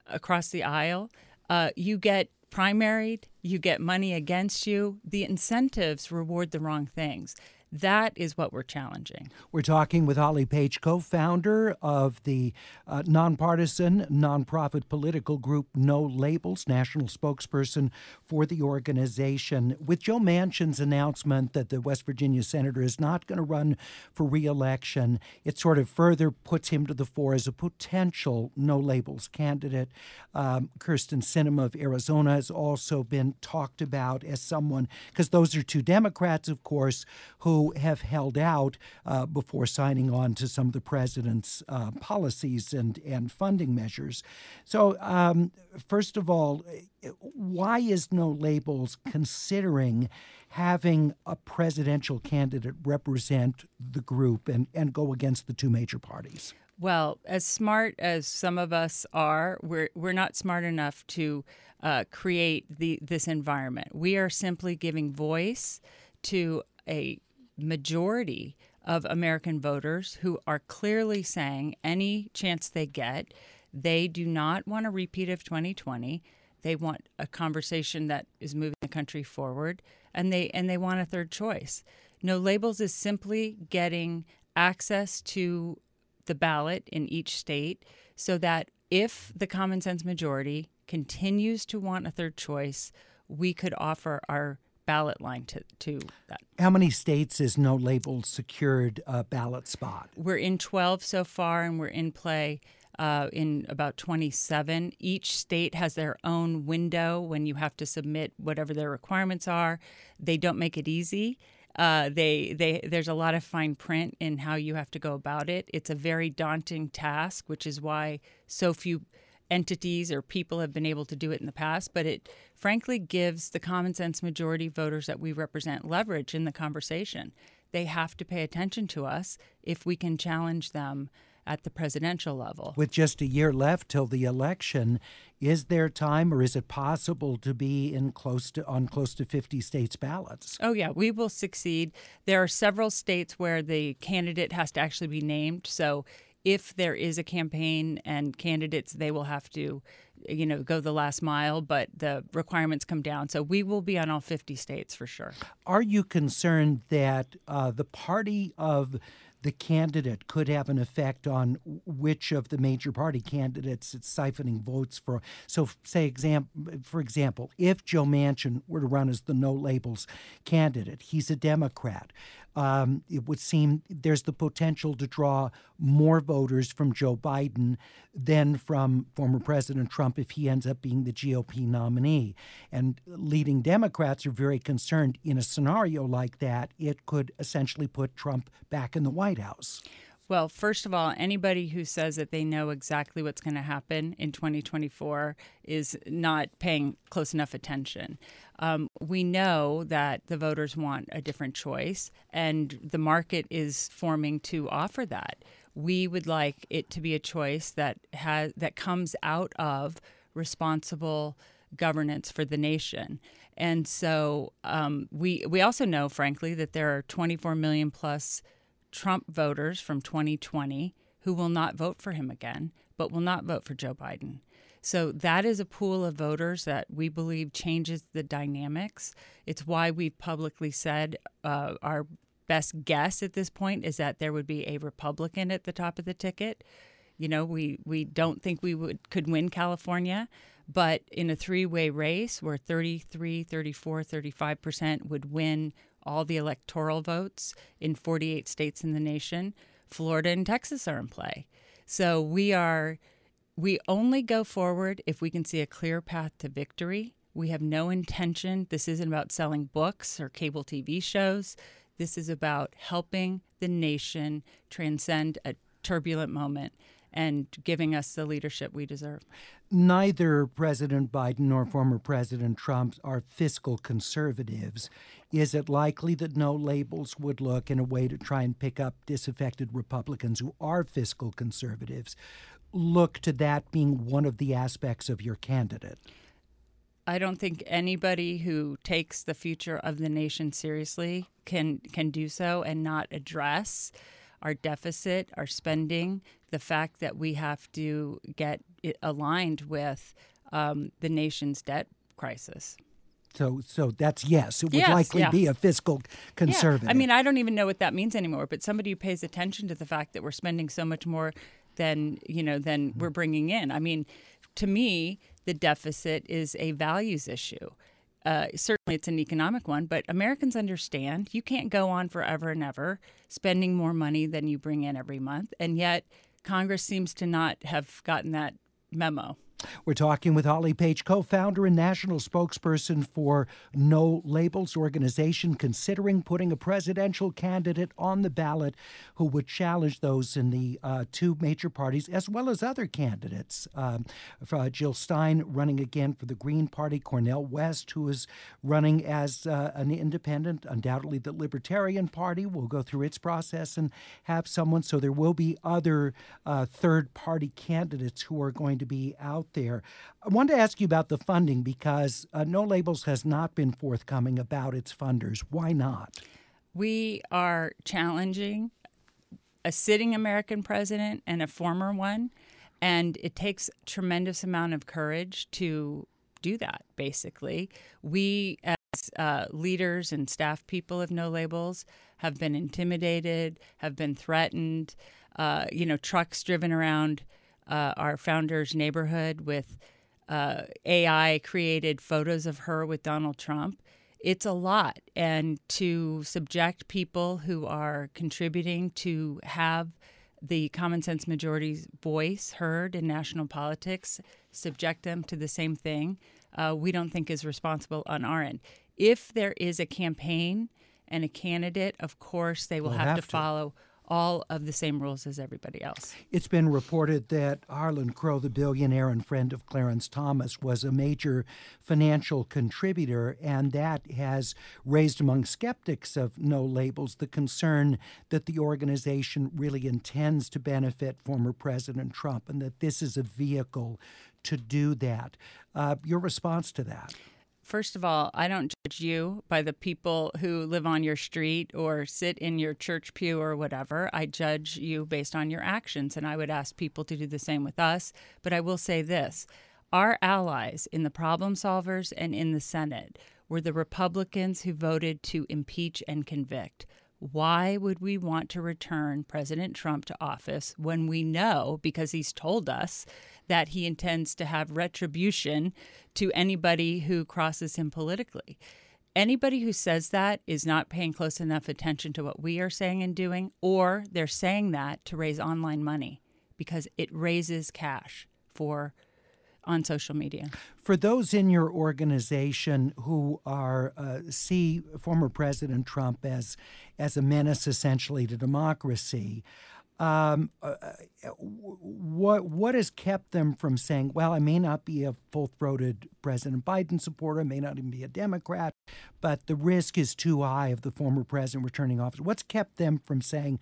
across the aisle, uh, you get primaried, you get money against you. The incentives reward the wrong things. That is what we're challenging. We're talking with Holly Page, co founder of the uh, nonpartisan, nonprofit political group No Labels, national spokesperson for the organization. With Joe Manchin's announcement that the West Virginia senator is not going to run for reelection, it sort of further puts him to the fore as a potential No Labels candidate. Um, Kyrsten Sinema of Arizona has also been talked about as someone, because those are two Democrats, of course, who have held out uh, before signing on to some of the president's uh, policies and, and funding measures. So, um, first of all, why is No Labels considering having a presidential candidate represent the group and, and go against the two major parties? Well, as smart as some of us are, we're we're not smart enough to uh, create the this environment. We are simply giving voice to a majority of American voters who are clearly saying any chance they get, they do not want a repeat of 2020. They want a conversation that is moving the country forward, and they and they want a third choice. No labels is simply getting access to the ballot in each state, so that if the common sense majority continues to want a third choice, we could offer our ballot line to, to that. How many states is no label secured a ballot spot? We're in 12 so far, and we're in play uh, in about 27. Each state has their own window when you have to submit whatever their requirements are. They don't make it easy. Uh, they they there's a lot of fine print in how you have to go about it. It's a very daunting task, which is why so few entities or people have been able to do it in the past, but it frankly gives the common sense majority voters that we represent leverage in the conversation. They have to pay attention to us if we can challenge them at the presidential level. With just a year left till the election, is there time or is it possible to be in close to on close to 50 states ballots? Oh yeah, we will succeed. There are several states where the candidate has to actually be named. So if there is a campaign and candidates, they will have to, you know, go the last mile, but the requirements come down. So we will be on all 50 states for sure. Are you concerned that uh, the party of the candidate could have an effect on which of the major party candidates it's siphoning votes for. So, say, exam- for example, if Joe Manchin were to run as the no labels candidate, he's a Democrat um, it would seem there's the potential to draw more voters from Joe Biden than from former President Trump if he ends up being the GOP nominee. And leading Democrats are very concerned in a scenario like that, it could essentially put Trump back in the White House. Well, first of all, anybody who says that they know exactly what's going to happen in 2024 is not paying close enough attention. Um, we know that the voters want a different choice, and the market is forming to offer that. We would like it to be a choice that has that comes out of responsible governance for the nation. And so um, we we also know, frankly, that there are 24 million plus Trump voters from 2020 who will not vote for him again, but will not vote for Joe Biden. So that is a pool of voters that we believe changes the dynamics. It's why we've publicly said uh, our best guess at this point is that there would be a Republican at the top of the ticket. You know, we, we don't think we would could win California, but in a three-way race where 33, 34, 35% would win all the electoral votes in 48 states in the nation. Florida and Texas are in play. So we are we only go forward if we can see a clear path to victory. We have no intention. This isn't about selling books or cable TV shows. This is about helping the nation transcend a turbulent moment and giving us the leadership we deserve. Neither President Biden nor former President Trump are fiscal conservatives. Is it likely that no labels would look in a way to try and pick up disaffected Republicans who are fiscal conservatives? Look to that being one of the aspects of your candidate? I don't think anybody who takes the future of the nation seriously can can do so and not address our deficit, our spending, the fact that we have to get it aligned with um, the nation's debt crisis. So, so that's yes. It would Yes, likely yeah. be a fiscal conservative. Yeah. I mean, I don't even know what that means anymore. But somebody who pays attention to the fact that we're spending so much more than you know than we're bringing in. I mean, to me, the deficit is a values issue. Uh, certainly, it's an economic one, but Americans understand you can't go on forever and ever spending more money than you bring in every month, and yet Congress seems to not have gotten that memo. We're talking with Holly Page, co founder and national spokesperson for No Labels organization, considering putting a presidential candidate on the ballot who would challenge those in the uh, two major parties, as well as other candidates. Um, for Jill Stein running again for the Green Party, Cornel West, who is running as uh, an independent. Undoubtedly, the Libertarian Party will go through its process and have someone. So there will be other uh, third party candidates who are going to be out there. I wanted to ask you about the funding because uh, No Labels has not been forthcoming about its funders. Why not? We are challenging a sitting American president and a former one, and it takes tremendous amount of courage to do that. Basically, we as uh, leaders and staff people of No Labels have been intimidated, have been threatened. Uh, you know, trucks driven around uh, our founder's neighborhood with uh, AI created photos of her with Donald Trump. It's a lot. And to subject people who are contributing to have the common sense majority's voice heard in national politics, subject them to the same thing, uh, we don't think is responsible on our end. If there is a campaign and a candidate, of course, they will They'll have, have to to. follow all of the same rules as everybody else. It's been reported that Harlan Crow, the billionaire and friend of Clarence Thomas, was a major financial contributor, and that has raised among skeptics of no labels the concern that the organization really intends to benefit former President Trump and that this is a vehicle to do that. Uh, your response to that? First of all, I don't judge you by the people who live on your street or sit in your church pew or whatever. I judge you based on your actions, and I would ask people to do the same with us. But I will say this our allies in the problem solvers and in the Senate were the Republicans who voted to impeach and convict. Why would we want to return President Trump to office when we know, because he's told us, that he intends to have retribution to anybody who crosses him politically? Anybody who says that is not paying close enough attention to what we are saying and doing, or they're saying that to raise online money because it raises cash for on social media. For those in your organization who are uh, see former President Trump as as a menace essentially to democracy, um, uh, what what has kept them from saying, "Well, I may not be a full-throated President Biden supporter, I may not even be a Democrat, but the risk is too high of the former president returning office." What's kept them from saying,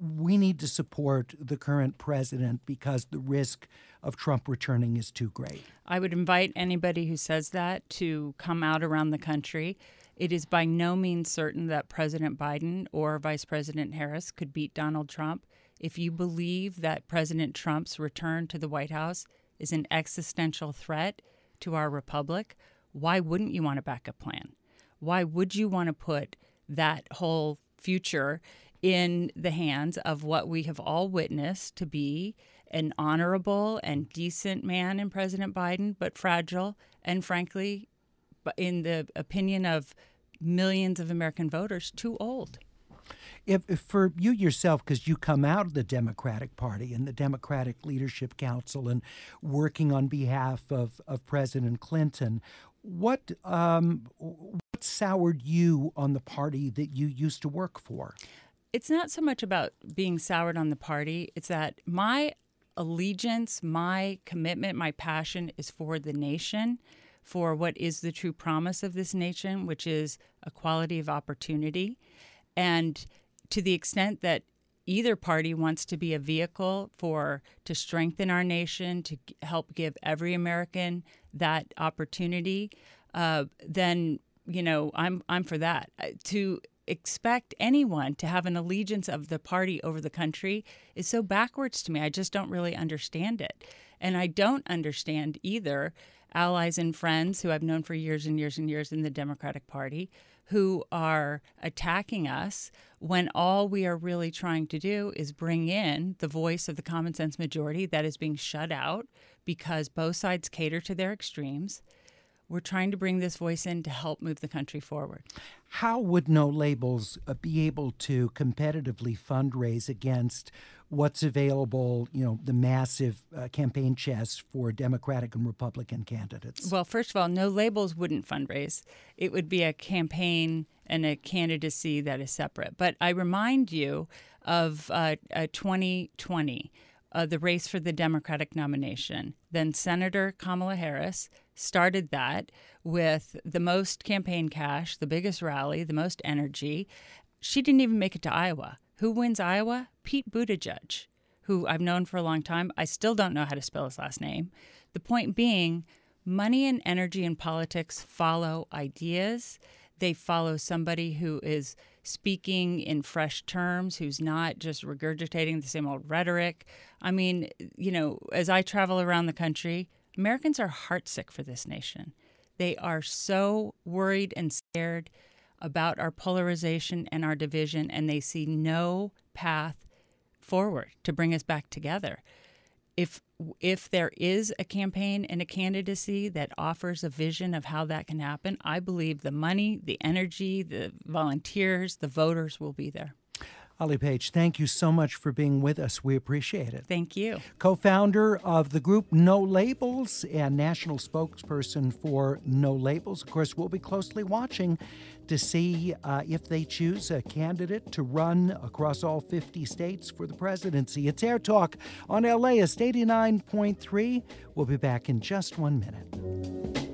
"We need to support the current president because the risk of Trump returning is too great"? I would invite anybody who says that to come out around the country. It is by no means certain that President Biden or Vice President Harris could beat Donald Trump. If you believe that President Trump's return to the White House is an existential threat to our republic, why wouldn't you want a backup plan? Why would you want to put that whole future in the hands of what we have all witnessed to be an honorable and decent man in President Biden, but fragile and frankly, but in the opinion of millions of American voters, too old. If, if for you yourself, because you come out of the Democratic Party and the Democratic Leadership Council and working on behalf of, of President Clinton, what um, what soured you on the party that you used to work for? It's not so much about being soured on the party, it's that my allegiance, my commitment, my passion is for the nation, for what is the true promise of this nation, which is equality of opportunity. And to the extent that either party wants to be a vehicle for to strengthen our nation, to help give every American that opportunity, uh, then you know I'm I'm for that. Uh, To expect anyone to have an allegiance of the party over the country is so backwards to me. I just don't really understand it, and I don't understand either allies and friends who I've known for years and years and years in the Democratic Party who are attacking us when all we are really trying to do is bring in the voice of the common sense majority that is being shut out because both sides cater to their extremes. We're trying to bring this voice in to help move the country forward. How would No Labels be able to competitively fundraise against what's available, you know, the massive uh, campaign chest for Democratic and Republican candidates? Well, first of all, No Labels wouldn't fundraise. It would be a campaign and a candidacy that is separate. But I remind you of uh, 2020 uh, the race for the Democratic nomination. Then Senator Kamala Harris started that with the most campaign cash, the biggest rally, the most energy. She didn't even make it to Iowa. Who wins Iowa? Pete Buttigieg, who I've known for a long time. I still don't know how to spell his last name. The point being, money and energy in politics follow ideas. They follow somebody who is speaking in fresh terms, who's not just regurgitating the same old rhetoric. I mean, you know, as I travel around the country, Americans are heartsick for this nation. They are so worried and scared about our polarization and our division, and they see no path forward to bring us back together. If if there is a campaign and a candidacy that offers a vision of how that can happen, I believe the money, the energy, the volunteers, the voters will be there. Holly Page, thank you so much for being with us. We appreciate it. Thank you. Co founder of the group No Labels and national spokesperson for No Labels. Of course, we'll be closely watching to see uh, if they choose a candidate to run across all 50 states for the presidency. It's Air Talk on LAist 89.3. We'll be back in just one minute.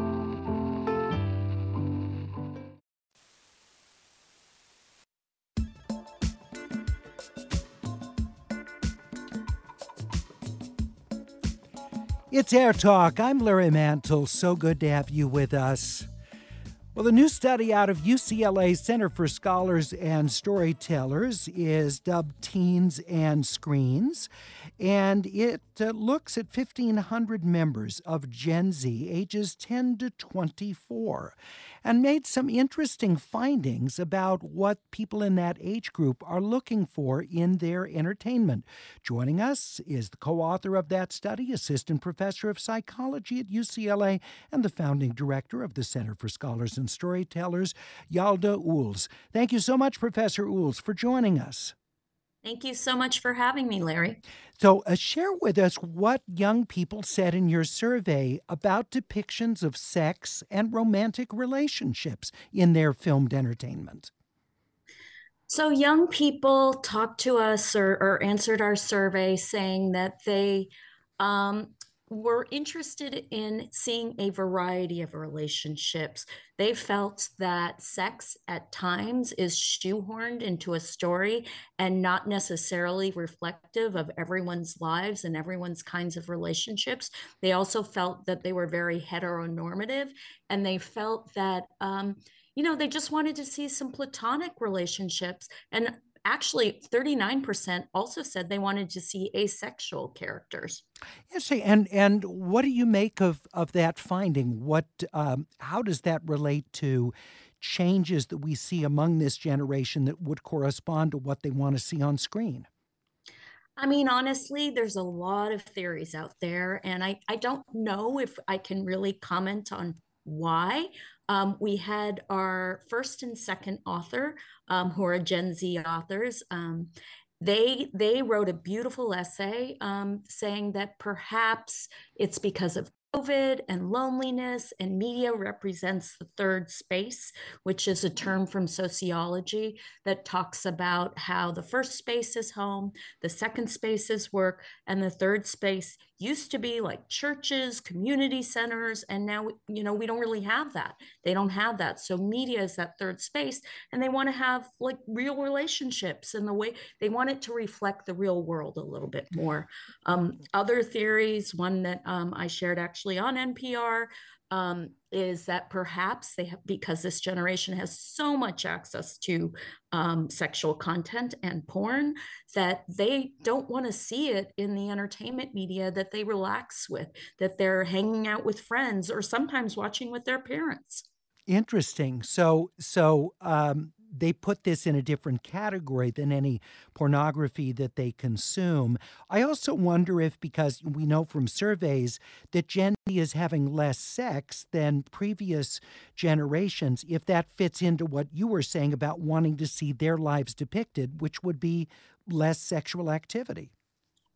It's Air Talk. I'm Larry Mantle. So good to have you with us. Well, the new study out of UCLA Center for Scholars and Storytellers is dubbed Teens and Screens, and it uh, looks at 1,500 members of Gen Z ages 10 to 24 and made some interesting findings about what people in that age group are looking for in their entertainment. Joining us is the co author of that study, Assistant Professor of Psychology at UCLA, and the founding director of the Center for Scholars and Storytellers, Yalda Uhls. Thank you so much, Professor Uhls, for joining us. Thank you so much for having me, Larry. So, uh, share with us what young people said in your survey about depictions of sex and romantic relationships in their filmed entertainment. So, young people talked to us or, or answered our survey saying that they um, were interested in seeing a variety of relationships. They felt that sex at times is shoehorned into a story and not necessarily reflective of everyone's lives and everyone's kinds of relationships. They also felt that they were very heteronormative and they felt that. Um, you know, they just wanted to see some platonic relationships. And actually 39% also said they wanted to see asexual characters yes and and what do you make of of that finding what um, how does that relate to changes that we see among this generation that would correspond to what they want to see on screen? I mean, honestly, there's a lot of theories out there, and I, I don't know if I can really comment on why. Um, we had our first and second author, um, who are Gen Z authors. Um, they they wrote a beautiful essay um, saying that perhaps it's because of COVID and loneliness, and media represents the third space, which is a term from sociology that talks about how the first space is home, the second space is work, and the third space used to be like churches, community centers, and now you know we don't really have that. They don't have that. So media is that third space, and they want to have like real relationships and the way they want it to reflect the real world a little bit more. Um, other theories, one that um, I shared actually on NPR, um, is that perhaps they have, because this generation has so much access to um, sexual content and porn, that they don't want to see it in the entertainment media that they relax with, that they're hanging out with friends or sometimes watching with their parents. Interesting. So, so um, they put this in a different category than any pornography that they consume. I also wonder if, because we know from surveys that Gen Z is having less sex than previous generations, if that fits into what you were saying about wanting to see their lives depicted, which would be less sexual activity.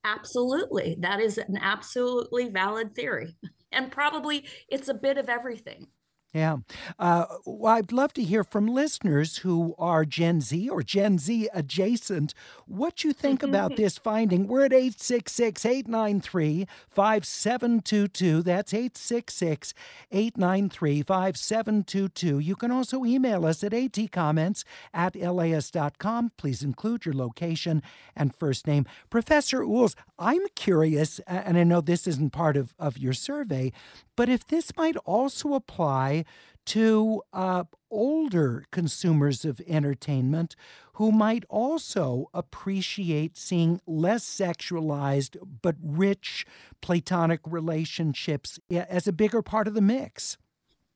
Absolutely. That is an absolutely valid theory. And probably it's a bit of everything. Yeah. Uh, well, I'd love to hear from listeners who are Gen Z or Gen Z adjacent what you think about this finding. We're at 866 893 5722. That's 866 893 5722. You can also email us at atcomments at laist.com. Please include your location and first name. Professor Uhls, I'm curious, and I know this isn't part of, of your survey, but if this might also apply to uh, older consumers of entertainment who might also appreciate seeing less sexualized but rich platonic relationships as a bigger part of the mix.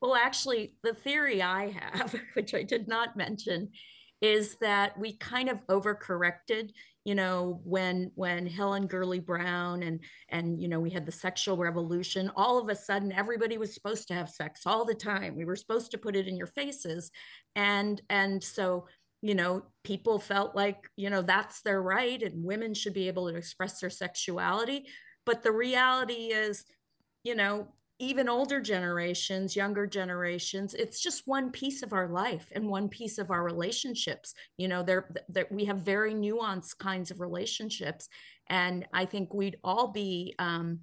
Well, actually, the theory I have, which I did not mention, is that we kind of overcorrected you know when when helen gurley brown and and you know we had the sexual revolution all of a sudden everybody was supposed to have sex all the time. We were supposed to put it in your faces. And and so you know people felt like you know that's their right and women should be able to express their sexuality. But the reality is you know even older generations, younger generations, it's just one piece of our life and one piece of our relationships. You know, there we have very nuanced kinds of relationships, and I think we'd all be um,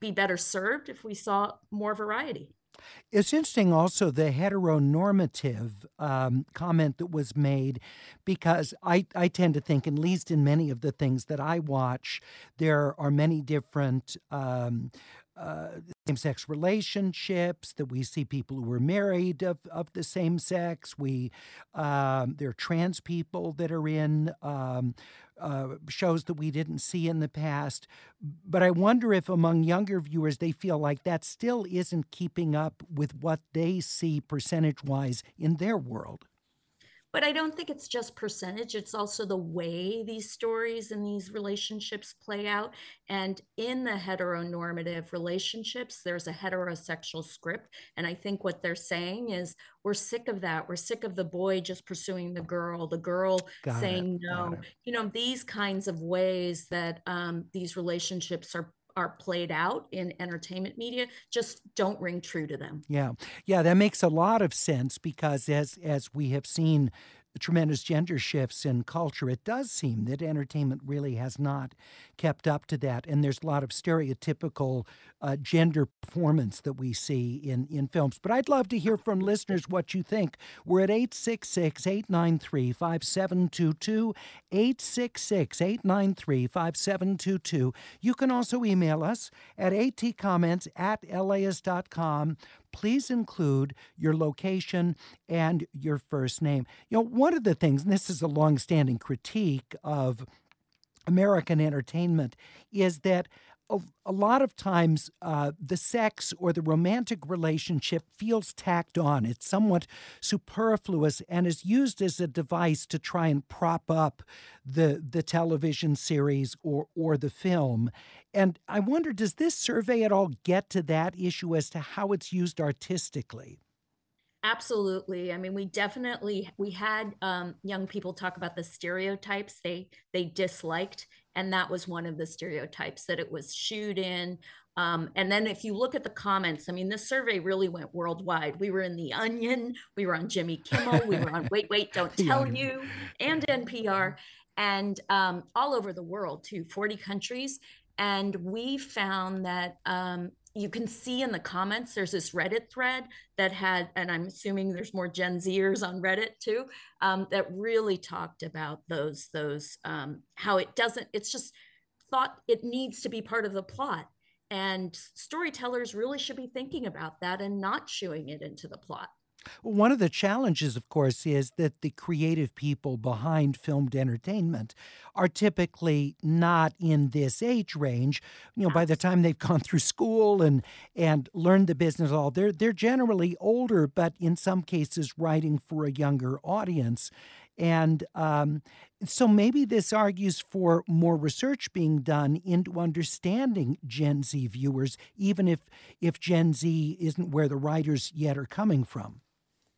be better served if we saw more variety. It's interesting also the heteronormative um, comment that was made because I, I tend to think, at least in many of the things that I watch, there are many different um, uh, same sex relationships, that we see people who are married of, of the same sex. We um, there are trans people that are in um, uh, shows that we didn't see in the past. But I wonder if among younger viewers they feel like that still isn't keeping up with what they see percentage wise in their world but I don't think it's just percentage. It's also the way these stories and these relationships play out. And in the heteronormative relationships, there's a heterosexual script. And I think what they're saying is we're sick of that. We're sick of the boy just pursuing the girl, the girl Got saying it. no. You know, these kinds of ways that um, these relationships are are played out in entertainment media just don't ring true to them. Yeah. Yeah, that makes a lot of sense because as as we have seen tremendous gender shifts in culture, it does seem that entertainment really has not kept up to that. And there's a lot of stereotypical uh, gender performance that we see in, in films. But I'd love to hear from listeners what you think. We're at 866 893 5722. 866 893 5722. You can also email us at atcomments at laist.com please include your location and your first name. You know, one of the things, and this is a long-standing critique of American entertainment, is that a, a lot of times uh, the sex or the romantic relationship feels tacked on. It's somewhat superfluous and is used as a device to try and prop up the the television series or or the film. And I wonder, does this survey at all get to that issue as to how it's used artistically? Absolutely. I mean, we definitely we had um, young people talk about the stereotypes they they disliked, and that was one of the stereotypes that it was shoot in. Um, and then if you look at the comments, I mean, this survey really went worldwide. We were in The Onion, we were on Jimmy Kimmel, we were on Wait, Wait, Don't Tell You, and NPR, and um, all over the world too, 40 countries. And we found that um, you can see in the comments there's this reddit thread that had and i'm assuming there's more gen zers on reddit too um, that really talked about those those um, how it doesn't it's just thought it needs to be part of the plot. And storytellers really should be thinking about that and not shooing it into the plot one of the challenges, of course, is that the creative people behind filmed entertainment are typically not in this age range. You know, by the time they've gone through school and and learned the business all, they're they're generally older, but in some cases writing for a younger audience. And um, so maybe this argues for more research being done into understanding Gen Z viewers, even if if Gen Z isn't where the writers yet are coming from.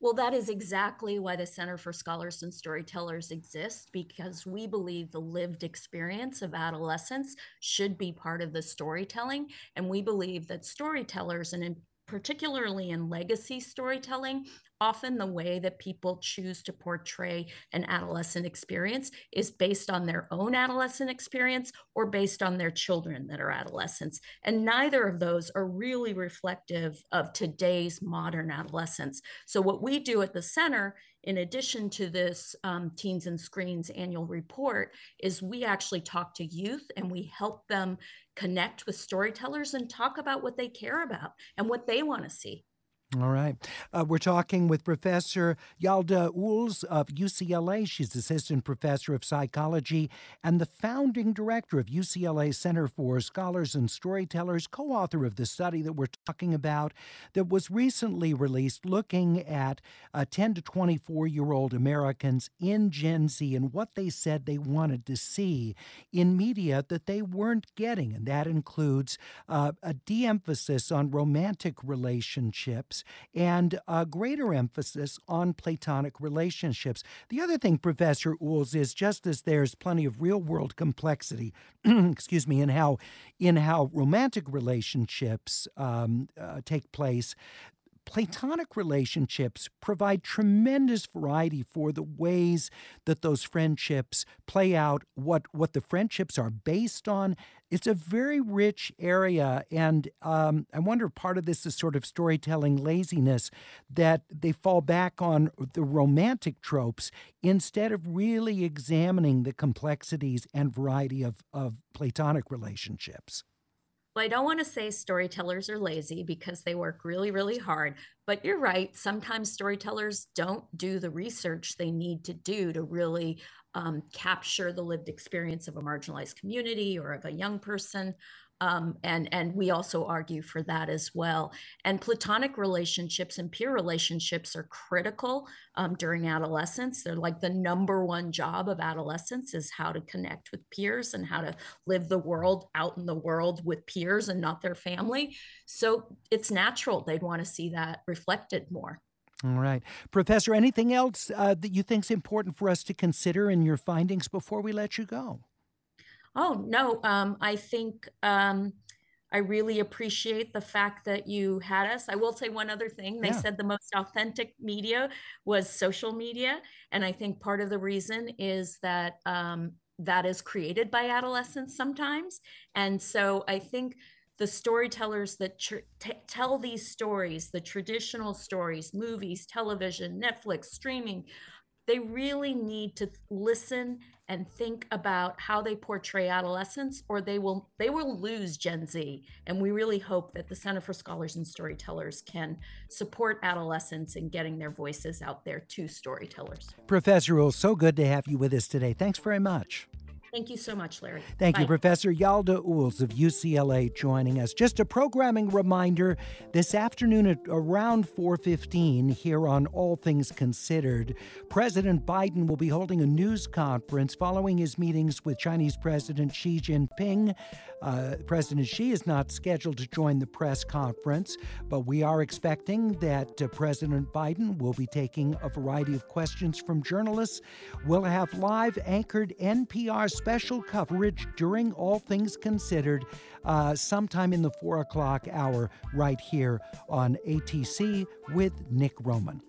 Well, that is exactly why the Center for Scholars and Storytellers exists, because we believe the lived experience of adolescence should be part of the storytelling. And we believe that storytellers, and in particularly in legacy storytelling, often the way that people choose to portray an adolescent experience is based on their own adolescent experience or based on their children that are adolescents. And neither of those are really reflective of today's modern adolescents. So, what we do at the center, in addition to this um, Teens and Screens annual report, is we actually talk to youth and we help them connect with storytellers and talk about what they care about and what they want to see. All right. Uh, we're talking with Professor Yalda Uhls of UCLA. She's assistant professor of psychology and the founding director of UCLA Center for Scholars and Storytellers, co author of the study that we're talking about that was recently released looking at uh, 10 to 24 year old Americans in Gen Z and what they said they wanted to see in media that they weren't getting. And that includes uh, a de emphasis on romantic relationships and a greater emphasis on Platonic relationships. The other thing, Professor Uhls, is just as there's plenty of real world complexity, excuse me, in how in how romantic relationships um, uh, take place, Platonic relationships provide tremendous variety for the ways that those friendships play out, what, what the friendships are based on. It's a very rich area. And um, I wonder if part of this is sort of storytelling laziness that they fall back on the romantic tropes instead of really examining the complexities and variety of, of Platonic relationships. Well, I don't want to say storytellers are lazy because they work really, really hard, but you're right. Sometimes storytellers don't do the research they need to do to really um, capture the lived experience of a marginalized community or of a young person. Um, and and we also argue for that as well. And platonic relationships and peer relationships are critical um, during adolescence. They're like the number one job of adolescence is how to connect with peers and how to live the world out in the world with peers and not their family. So it's natural they'd want to see that reflected more. All right. Professor, anything else uh, that you think is important for us to consider in your findings before we let you go? Oh, no. Um, I think um, I really appreciate the fact that you had us. I will say one other thing. They yeah. said the most authentic media was social media. And I think part of the reason is that um, that is created by adolescents sometimes. And so I think the storytellers that tr- t- tell these stories, the traditional stories, movies, television, Netflix, streaming, they really need to listen and think about how they portray adolescence or they will they will lose gen z. And we really hope that the center for scholars and storytellers can support adolescents in getting their voices out there to storytellers. Professor Uhl, so good to have you with us today. Thanks very much Thank you so much, Larry. Thank Bye. you, Professor Yalda Uhls of UCLA joining us. Just a programming reminder, this afternoon at around 4:15 here on All Things Considered, President Biden will be holding a news conference following his meetings with Chinese President Xi Jinping. Uh, President Xi is not scheduled to join the press conference, but we are expecting that uh, President Biden will be taking a variety of questions from journalists. We'll have live anchored NPR special coverage during All Things Considered uh, sometime in the four o'clock hour right here on ATC with Nick Roman.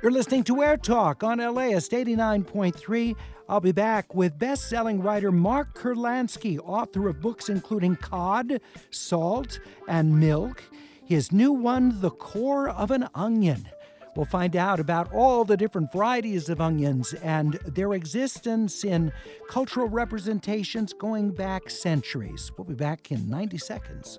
You're listening to Air Talk on LAist 89.3. I'll be back with best selling writer Mark Kurlansky, author of books including Cod, Salt, and Milk. His new one, The Core of an Onion. We'll find out about all the different varieties of onions and their existence in cultural representations going back centuries. We'll be back in 90 seconds.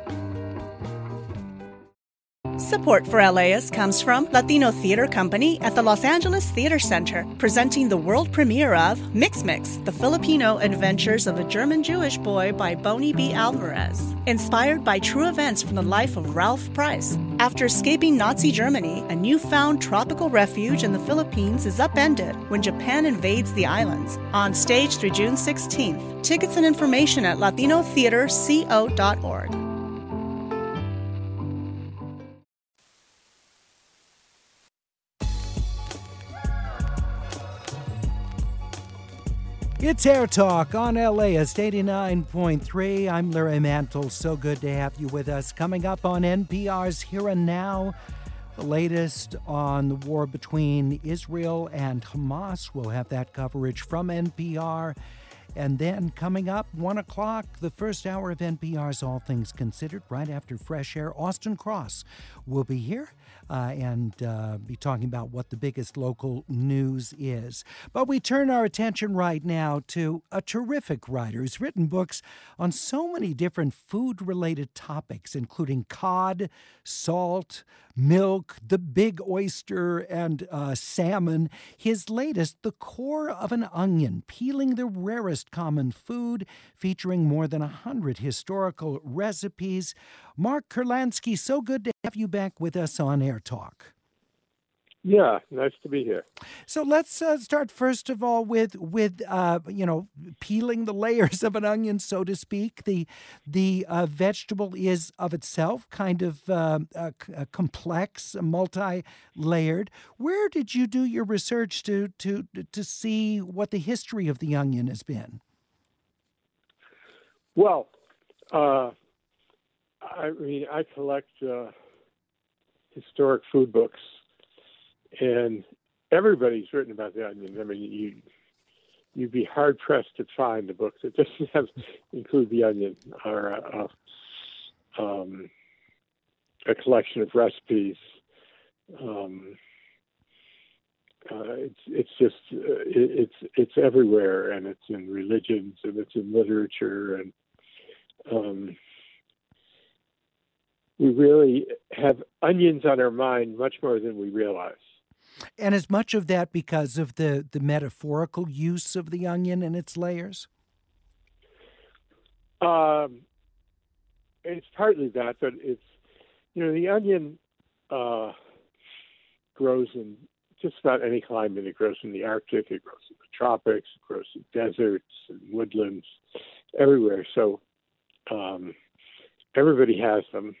Support for LAist comes from Latino Theater Company at the Los Angeles Theater Center, presenting the world premiere of Mix Mix, the Filipino adventures of a German Jewish boy by Boni B. Alvarez. Inspired by true events from the life of Ralph Preiss. After escaping Nazi Germany, a newfound tropical refuge in the Philippines is upended when Japan invades the islands. On stage through June 16th. Tickets and information at latinotheaterco.org. It's Air Talk on LAist 89.3. I'm Larry Mantle. So good to have you with us. Coming up on NPR's Here and Now, the latest on the war between Israel and Hamas. We'll have that coverage from NPR. And then coming up, 1 o'clock, the first hour of NPR's All Things Considered, right after Fresh Air. Austin Cross will be here uh, and uh, be talking about what the biggest local news is. But we turn our attention right now to a terrific writer who's written books on so many different food related topics, including cod, salt, milk, the big oyster, and uh, salmon. His latest, The Core of an Onion, peeling the rarest common food, featuring more than a hundred historical recipes. Mark Kurlansky, so good to have you back with us on Air Talk. Yeah, nice to be here. So let's uh, start first of all with with uh, you know peeling the layers of an onion, so to speak. The the uh, vegetable is of itself kind of uh, complex, multi-layered. Where did you do your research to to to see what the history of the onion has been? Well, uh, I mean, I collect uh, historic food books and everybody's written about the onions. I mean, you you'd be hard pressed to find a book that doesn't have include the onion or a, a, um, a collection of recipes. Um, uh, it's it's just uh, it, it's it's everywhere, and it's in religions, and it's in literature, and um, we really have onions on our mind much more than we realize. And is much of that because of the, the metaphorical use of the onion and its layers? Um, it's partly that, but it's, you know, the onion uh, grows in just about any climate. It grows in the Arctic, it grows in the tropics, it grows in deserts and woodlands, everywhere. So um, everybody has them,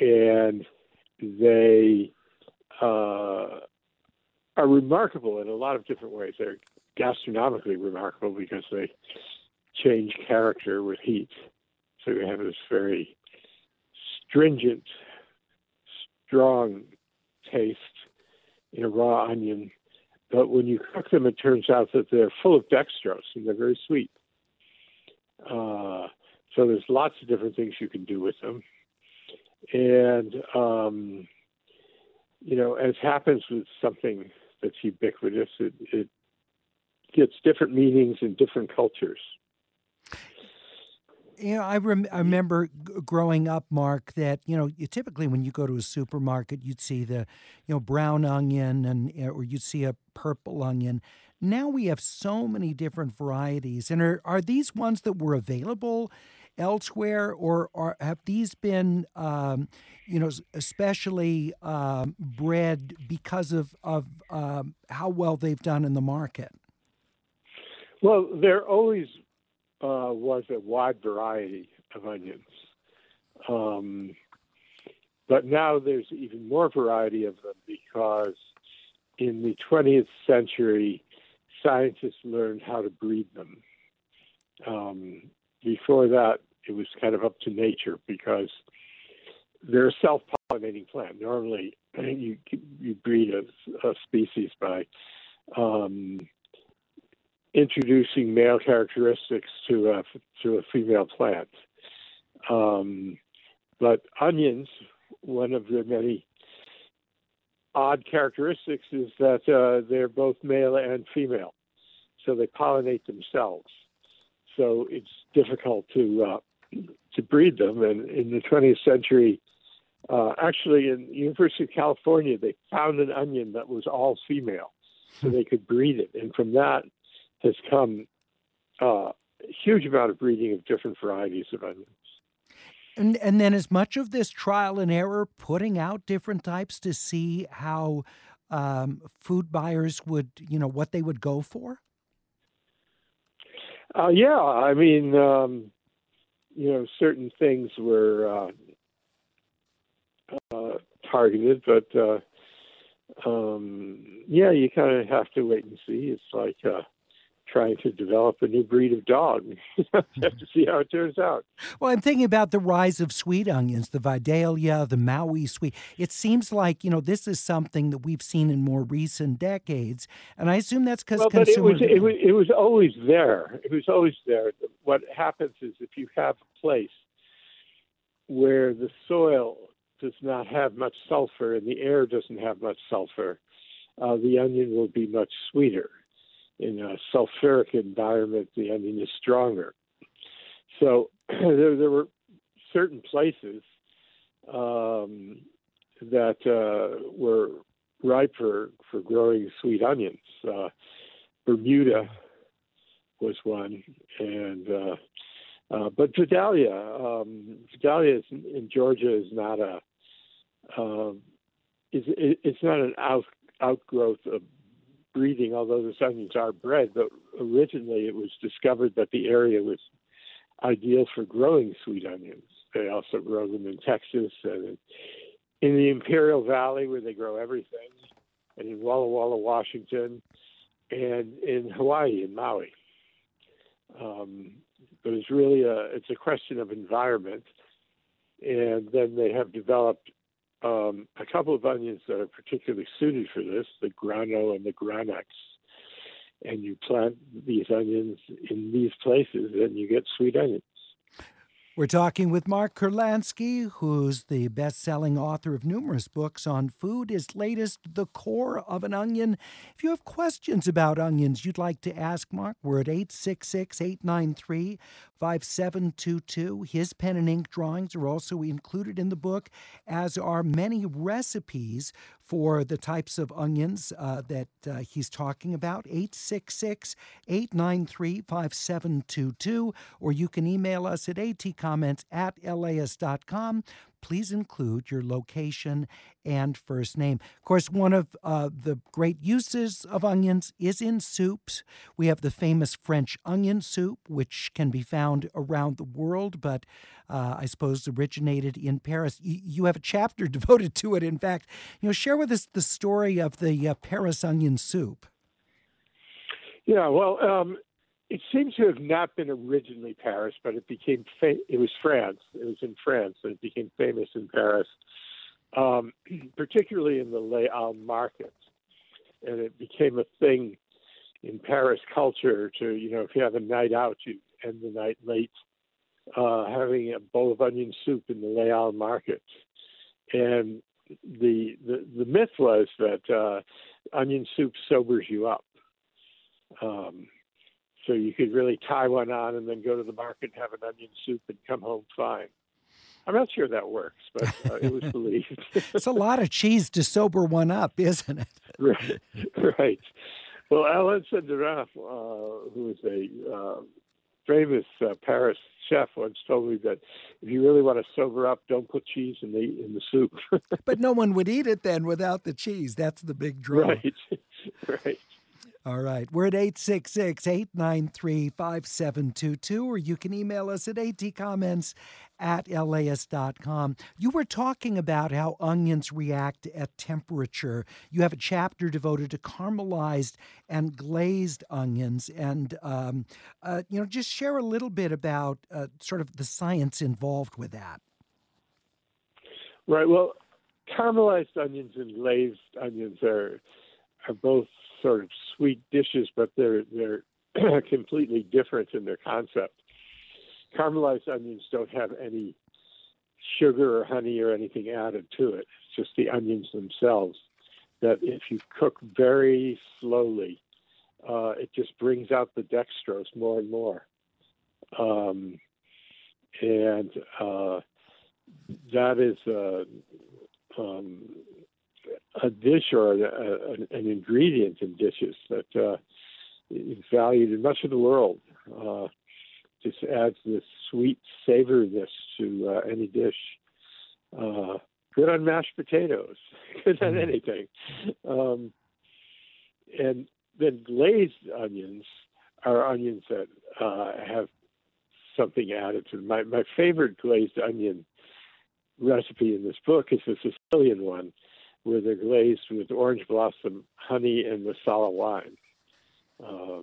and they uh, are remarkable in a lot of different ways. They're gastronomically remarkable because they change character with heat. So you have this very stringent strong taste in a raw onion, but when you cook them, it turns out that they're full of dextrose and they're very sweet. Uh, so there's lots of different things you can do with them, and um, you know, as happens with something that's ubiquitous, it, it gets different meanings in different cultures. You know, I, rem- I remember g- growing up, Mark, that you know, you typically when you go to a supermarket, you'd see the, you know, brown onion and eh, or you'd see a purple onion. Now we have so many different varieties, and are are these ones that were available elsewhere, or have these been, um, you know, especially um, bred because of of um, how well they've done in the market? Well, there always uh, was a wide variety of onions. Um, but now there's even more variety of them because in the 20th century, scientists learned how to breed them. Um, before that, it was kind of up to nature because they're a self-pollinating plant. Normally, you you breed a, a species by um, introducing male characteristics to a to a female plant. Um, but onions, one of the many odd characteristics is that uh, they're both male and female, so they pollinate themselves. So it's difficult to uh, to breed them. And in the 20th century, uh, actually, in University of California, they found an onion that was all female, so they could breed it. And from that, has come uh, a huge amount of breeding of different varieties of onions. And and then as much of this trial and error putting out different types to see how um, food buyers would, you know, what they would go for? Uh, yeah, I mean, um, you know, certain things were uh, uh, targeted, but uh, um, yeah, you kind of have to wait and see. It's like uh, trying to develop a new breed of dog. have to see how it turns out. Well, I'm thinking about the rise of sweet onions, the Vidalia, the Maui sweet. It seems like, you know, this is something that we've seen in more recent decades. And I assume that's because well, consumers. But it was, it, was, it was always there. It was always there. What happens is if you have a place where the soil does not have much sulfur and the air doesn't have much sulfur, uh, the onion will be much sweeter in a sulfuric environment, the onion is stronger. So there, there were certain places um, that uh, were ripe for, for growing sweet onions. Uh, Bermuda was one, and uh, uh, but Vidalia, um, Vidalia is, in Georgia is not a um, is it's not an out, outgrowth of breeding, although the onions are bred, but originally it was discovered that the area was ideal for growing sweet onions. They also grow them in Texas and in the Imperial Valley where they grow everything, and in Walla Walla, Washington, and in Hawaii, in Maui. Um, but it's really a it's a question of environment, and then they have developed um, a couple of onions that are particularly suited for this, the grano and the granex. And you plant these onions in these places and you get sweet onions. We're talking with Mark Kurlansky, who's the best selling author of numerous books on food. His latest, The Core of an Onion. If you have questions about onions you'd like to ask Mark, we're at 866 893 5722. His pen and ink drawings are also included in the book, as are many recipes for the types of onions uh, that uh, he's talking about. 866 893 5722. Or you can email us at atcomments at laist.com please include your location and first name. Of course, one of uh, the great uses of onions is in soups. We have the famous French onion soup, which can be found around the world, but uh, I suppose originated in Paris. Y- you have a chapter devoted to it. In fact, you know, share with us the story of the uh, Paris onion soup. Yeah, well, um, it seems to have not been originally Paris, but it became fa- it was France. It was in France, and it became famous in Paris um, particularly in the Les Halles markets. And it became a thing in Paris culture to, you know, if you have a night out, you end the night late, uh, having a bowl of onion soup in the Les Halles market. And the, the, the myth was that uh, onion soup sobers you up. Um, so you could really tie one on and then go to the market and have an onion soup and come home fine. I'm not sure that works, but uh, it was believed. it's a lot of cheese to sober one up, isn't it? right, right. Well, Alain Senderens, uh, who is a uh, famous uh, Paris chef, once told me that if you really want to sober up, don't put cheese in the in the soup. but no one would eat it then without the cheese. That's the big draw. Right, right. All right. We're at 866 893 5722, or you can email us at atcomments at laist.com. You were talking about how onions react at temperature. You have a chapter devoted to caramelized and glazed onions. And, um, uh, you know, just share a little bit about uh, sort of the science involved with that. Right. Well, caramelized onions and glazed onions are are both sort of sweet dishes, but they're they're completely different in their concept. Caramelized onions don't have any sugar or honey or anything added to it. It's just the onions themselves. That if you cook very slowly, uh, it just brings out the dextrose more and more. Um, and uh, that is uh, um, a dish or a, a, an ingredient in dishes that uh, is valued in much of the world. Uh, just adds this sweet savoriness to uh, any dish. Uh, good on mashed potatoes, good on mm-hmm. anything. Um, and then glazed onions are onions that uh, have something added to them. My, my favorite glazed onion recipe in this book is the Sicilian one, where they're glazed with orange blossom, honey, and marsala wine. Uh,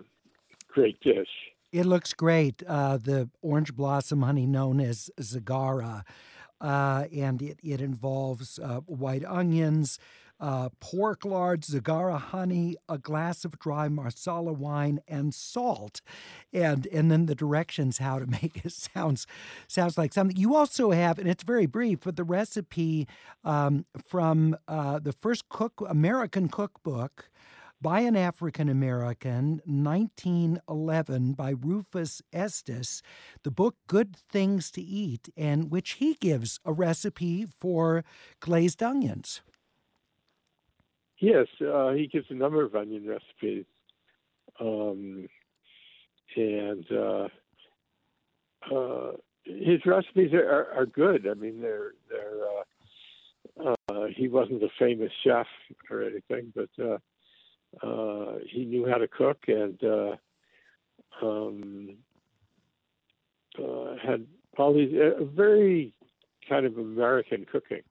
great dish. It looks great. Uh, the orange blossom honey, known as zagara, uh, and it, it involves uh, white onions, uh, pork lard, zagara honey, a glass of dry marsala wine, and salt. And and then the directions how to make it sounds sounds like something. You also have, and it's very brief, but the recipe um, from uh, the first cook American cookbook by an African American, 1911, by Rufus Estes, the book Good Things to Eat, and which he gives a recipe for glazed onions. Yes, uh, he gives a number of onion recipes, um, and uh, uh, his recipes are, are, good. I mean, they're they're. Uh, uh, he wasn't a famous chef or anything, but uh, he knew how to cook and um, had all these very kind of American cooking.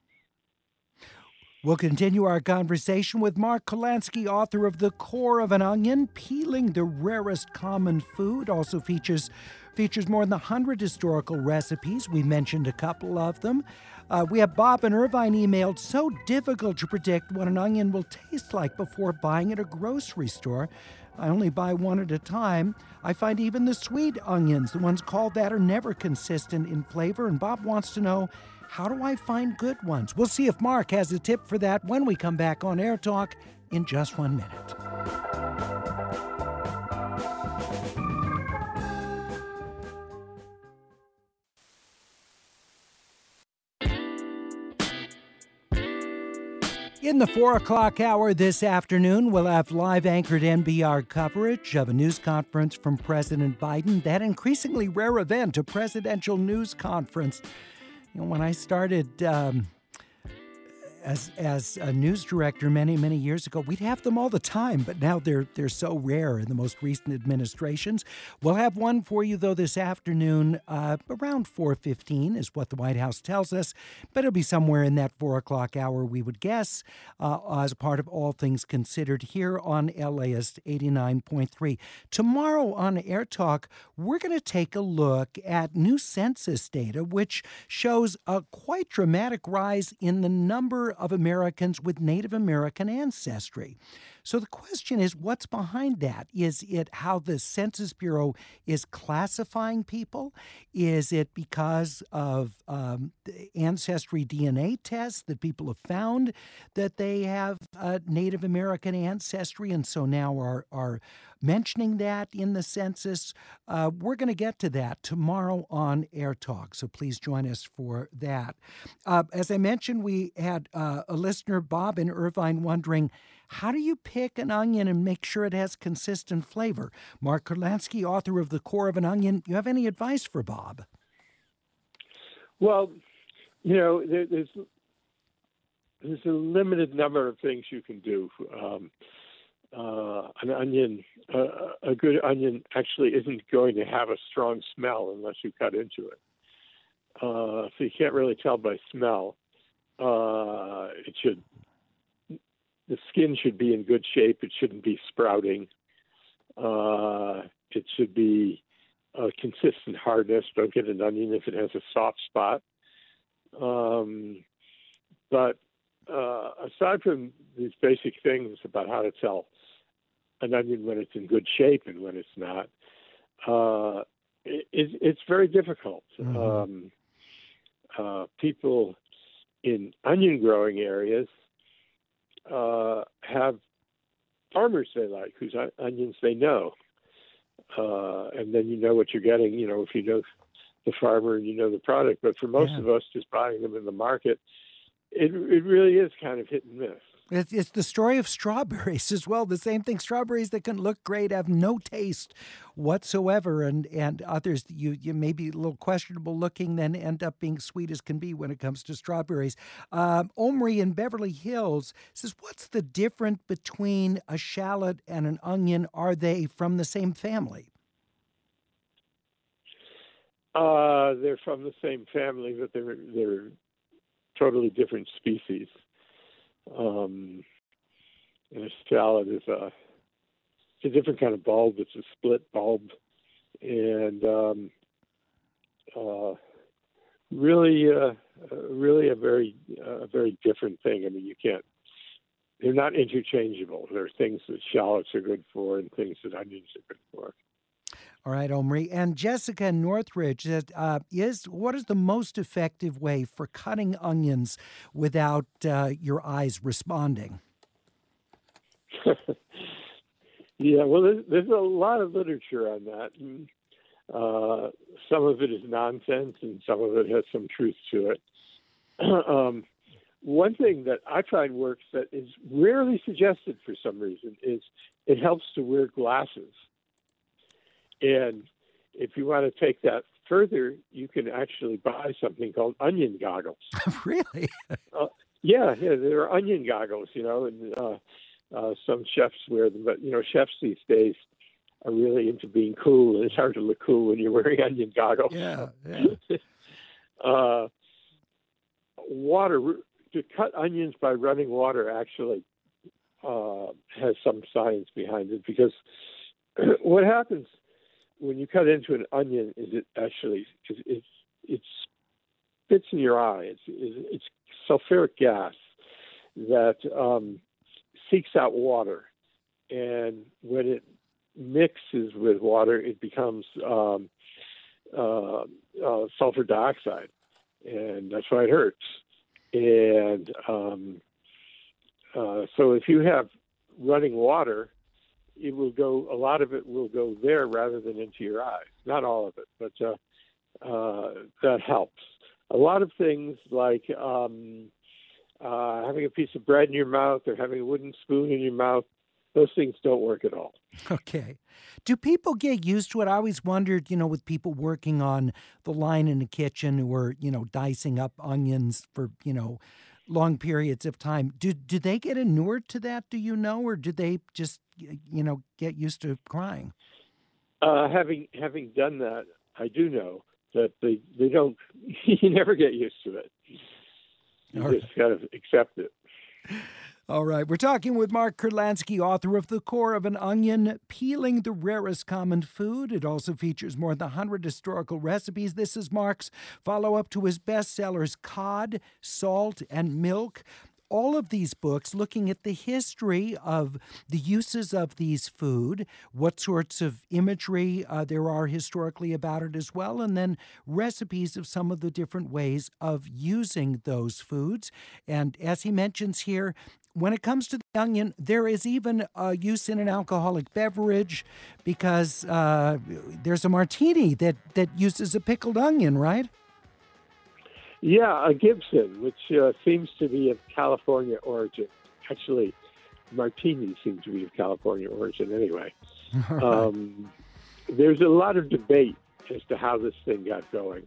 We'll continue our conversation with Mark Kurlansky, author of The Core of an Onion, Peeling the Rarest Common Food. Also features features more than 100 historical recipes. We mentioned a couple of them. Uh, we have Bob and Irvine emailed, so difficult to predict what an onion will taste like before buying at a grocery store. I only buy one at a time. I find even the sweet onions, the ones called that, are never consistent in flavor. And Bob wants to know how do I find good ones? We'll see if Mark has a tip for that when we come back on Air Talk in just one minute. In the 4 o'clock hour this afternoon, we'll have live anchored NPR coverage of a news conference from President Biden, that increasingly rare event, a presidential news conference you know, when I started um, as as a news director many many years ago, we'd have them all the time, but now they're they're so rare in the most recent administrations. We'll have one for you though this afternoon, uh, around four fifteen is what the White House tells us, but it'll be somewhere in that four o'clock hour, we would guess, uh, as part of All Things Considered here on LAist eighty nine point three. Tomorrow on Air Talk, we're going to take a look at new census data, which shows a quite dramatic rise in the number of Americans with Native American ancestry. So the question is what's behind that? Is it how the Census Bureau is classifying people? Is it because of um, ancestry DNA tests that people have found that they have uh, Native American ancestry and so now are, are mentioning that in the census? Uh, we're going to get to that tomorrow on Air Talk, so please join us for that. Uh, as I mentioned, we had uh, a listener, Bob in Irvine, wondering how do you pick an onion and make sure it has consistent flavor? Mark Kurlansky, author of The Core of an Onion, you have any advice for Bob? Well, you know, there, there's there's a limited number of things you can do. Um, uh, an onion, uh, a good onion, actually isn't going to have a strong smell unless you cut into it. Uh, so you can't really tell by smell. Uh, it should the skin should be in good shape. It shouldn't be sprouting. Uh, it should be a consistent hardness. Don't get an onion if it has a soft spot. Um, but uh, aside from these basic things about how to tell an onion when it's in good shape and when it's not, uh, it, it's very difficult. Mm-hmm. Um, uh, people in onion growing areas uh, have farmers they like, whose onions they know, uh, and then you know what you're getting. You know if you know the farmer and you know the product. But for most yeah. of us, just buying them in the market, it it really is kind of hit and miss. It's, it's the story of strawberries as well. The same thing. Strawberries that can look great have no taste whatsoever, and and others you you may be a little questionable looking, then end up being sweet as can be when it comes to strawberries. Um, Omri in Beverly Hills says, "What's the difference between a shallot and an onion? Are they from the same family?" Uh, they're from the same family, but they're they're totally different species. Um, and a shallot is a a different kind of bulb. It's a split bulb, and um, uh, really, uh, really a very, uh, very different thing. I mean, you can't. They're not interchangeable. There are things that shallots are good for, and things that onions are good for. All right, Omri. And Jessica Northridge uh, is what is the most effective way for cutting onions without uh, your eyes responding? yeah, well, there's, there's, a lot of literature on that. And, uh, some of it is nonsense, and some of it has some truth to it. um, one thing that I find works that is rarely suggested for some reason is it helps to wear glasses. And if you want to take that further, you can actually buy something called onion goggles. really? uh, yeah, yeah, there are onion goggles, you know, and uh, uh, some chefs wear them. But you know, chefs these days are really into being cool, and it's hard to look cool when you're wearing onion goggles. Yeah, yeah. uh, water to cut onions by running water actually uh, has some science behind it because what happens when you cut into an onion, is it actually it's it's spits in your eye. It's it's sulfuric gas that um, seeks out water, and when it mixes with water, it becomes um, uh, uh, sulfur dioxide, and that's why it hurts. And um, uh, so, if you have running water, it will go. A lot of it will go there rather than into your eyes. Not all of it, but uh, uh, that helps. A lot of things like um, uh, having a piece of bread in your mouth or having a wooden spoon in your mouth, those things don't work at all. Okay. Do people get used to it? I always wondered, you know, with people working on the line in the kitchen who are, you know, dicing up onions for, you know, long periods of time. Do do they get inured to that? Do you know, or do they just you know get used to crying? Uh, having having done that, I do know that they they don't. You never get used to it. You All just kind of accept it. All right, we're talking with Mark Kurlansky, author of The Core of an Onion, Peeling the Rarest Common Food. It also features more than 100 historical recipes. This is Mark's follow up to his bestsellers Cod, Salt, and Milk all of these books looking at the history of the uses of these food, what sorts of imagery uh, there are historically about it as well, and then recipes of some of the different ways of using those foods. And as he mentions here, when it comes to the onion, there is even a use in an alcoholic beverage because uh, there's a martini that, that uses a pickled onion, right? Yeah, a Gibson, which uh, seems to be of California origin. Actually, martinis seem to be of California origin anyway. Right. Um, there's a lot of debate as to how this thing got going.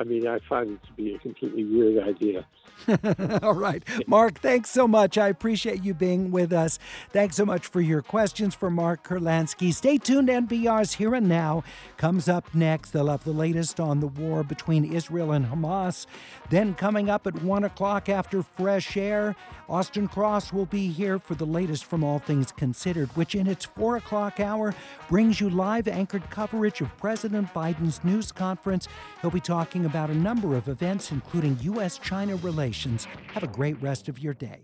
I mean, I find it to be a completely weird idea. All right. Mark, thanks so much. I appreciate you being with us. Thanks so much for your questions for Mark Kurlansky. Stay tuned. NPR's Here and Now comes up next. They'll have the latest on the war between Israel and Hamas. Then, coming up at 1 o'clock after Fresh Air, Austin Cross will be here for the latest from All Things Considered, which in its 4 o'clock hour brings you live anchored coverage of President Biden's news conference. He'll be talking about a number of events, including U.S. China relations. Have a great rest of your day.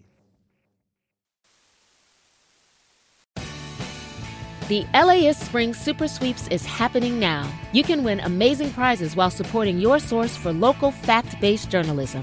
The LAist Spring Super Sweeps is happening now. You can win amazing prizes while supporting your source for local fact based journalism.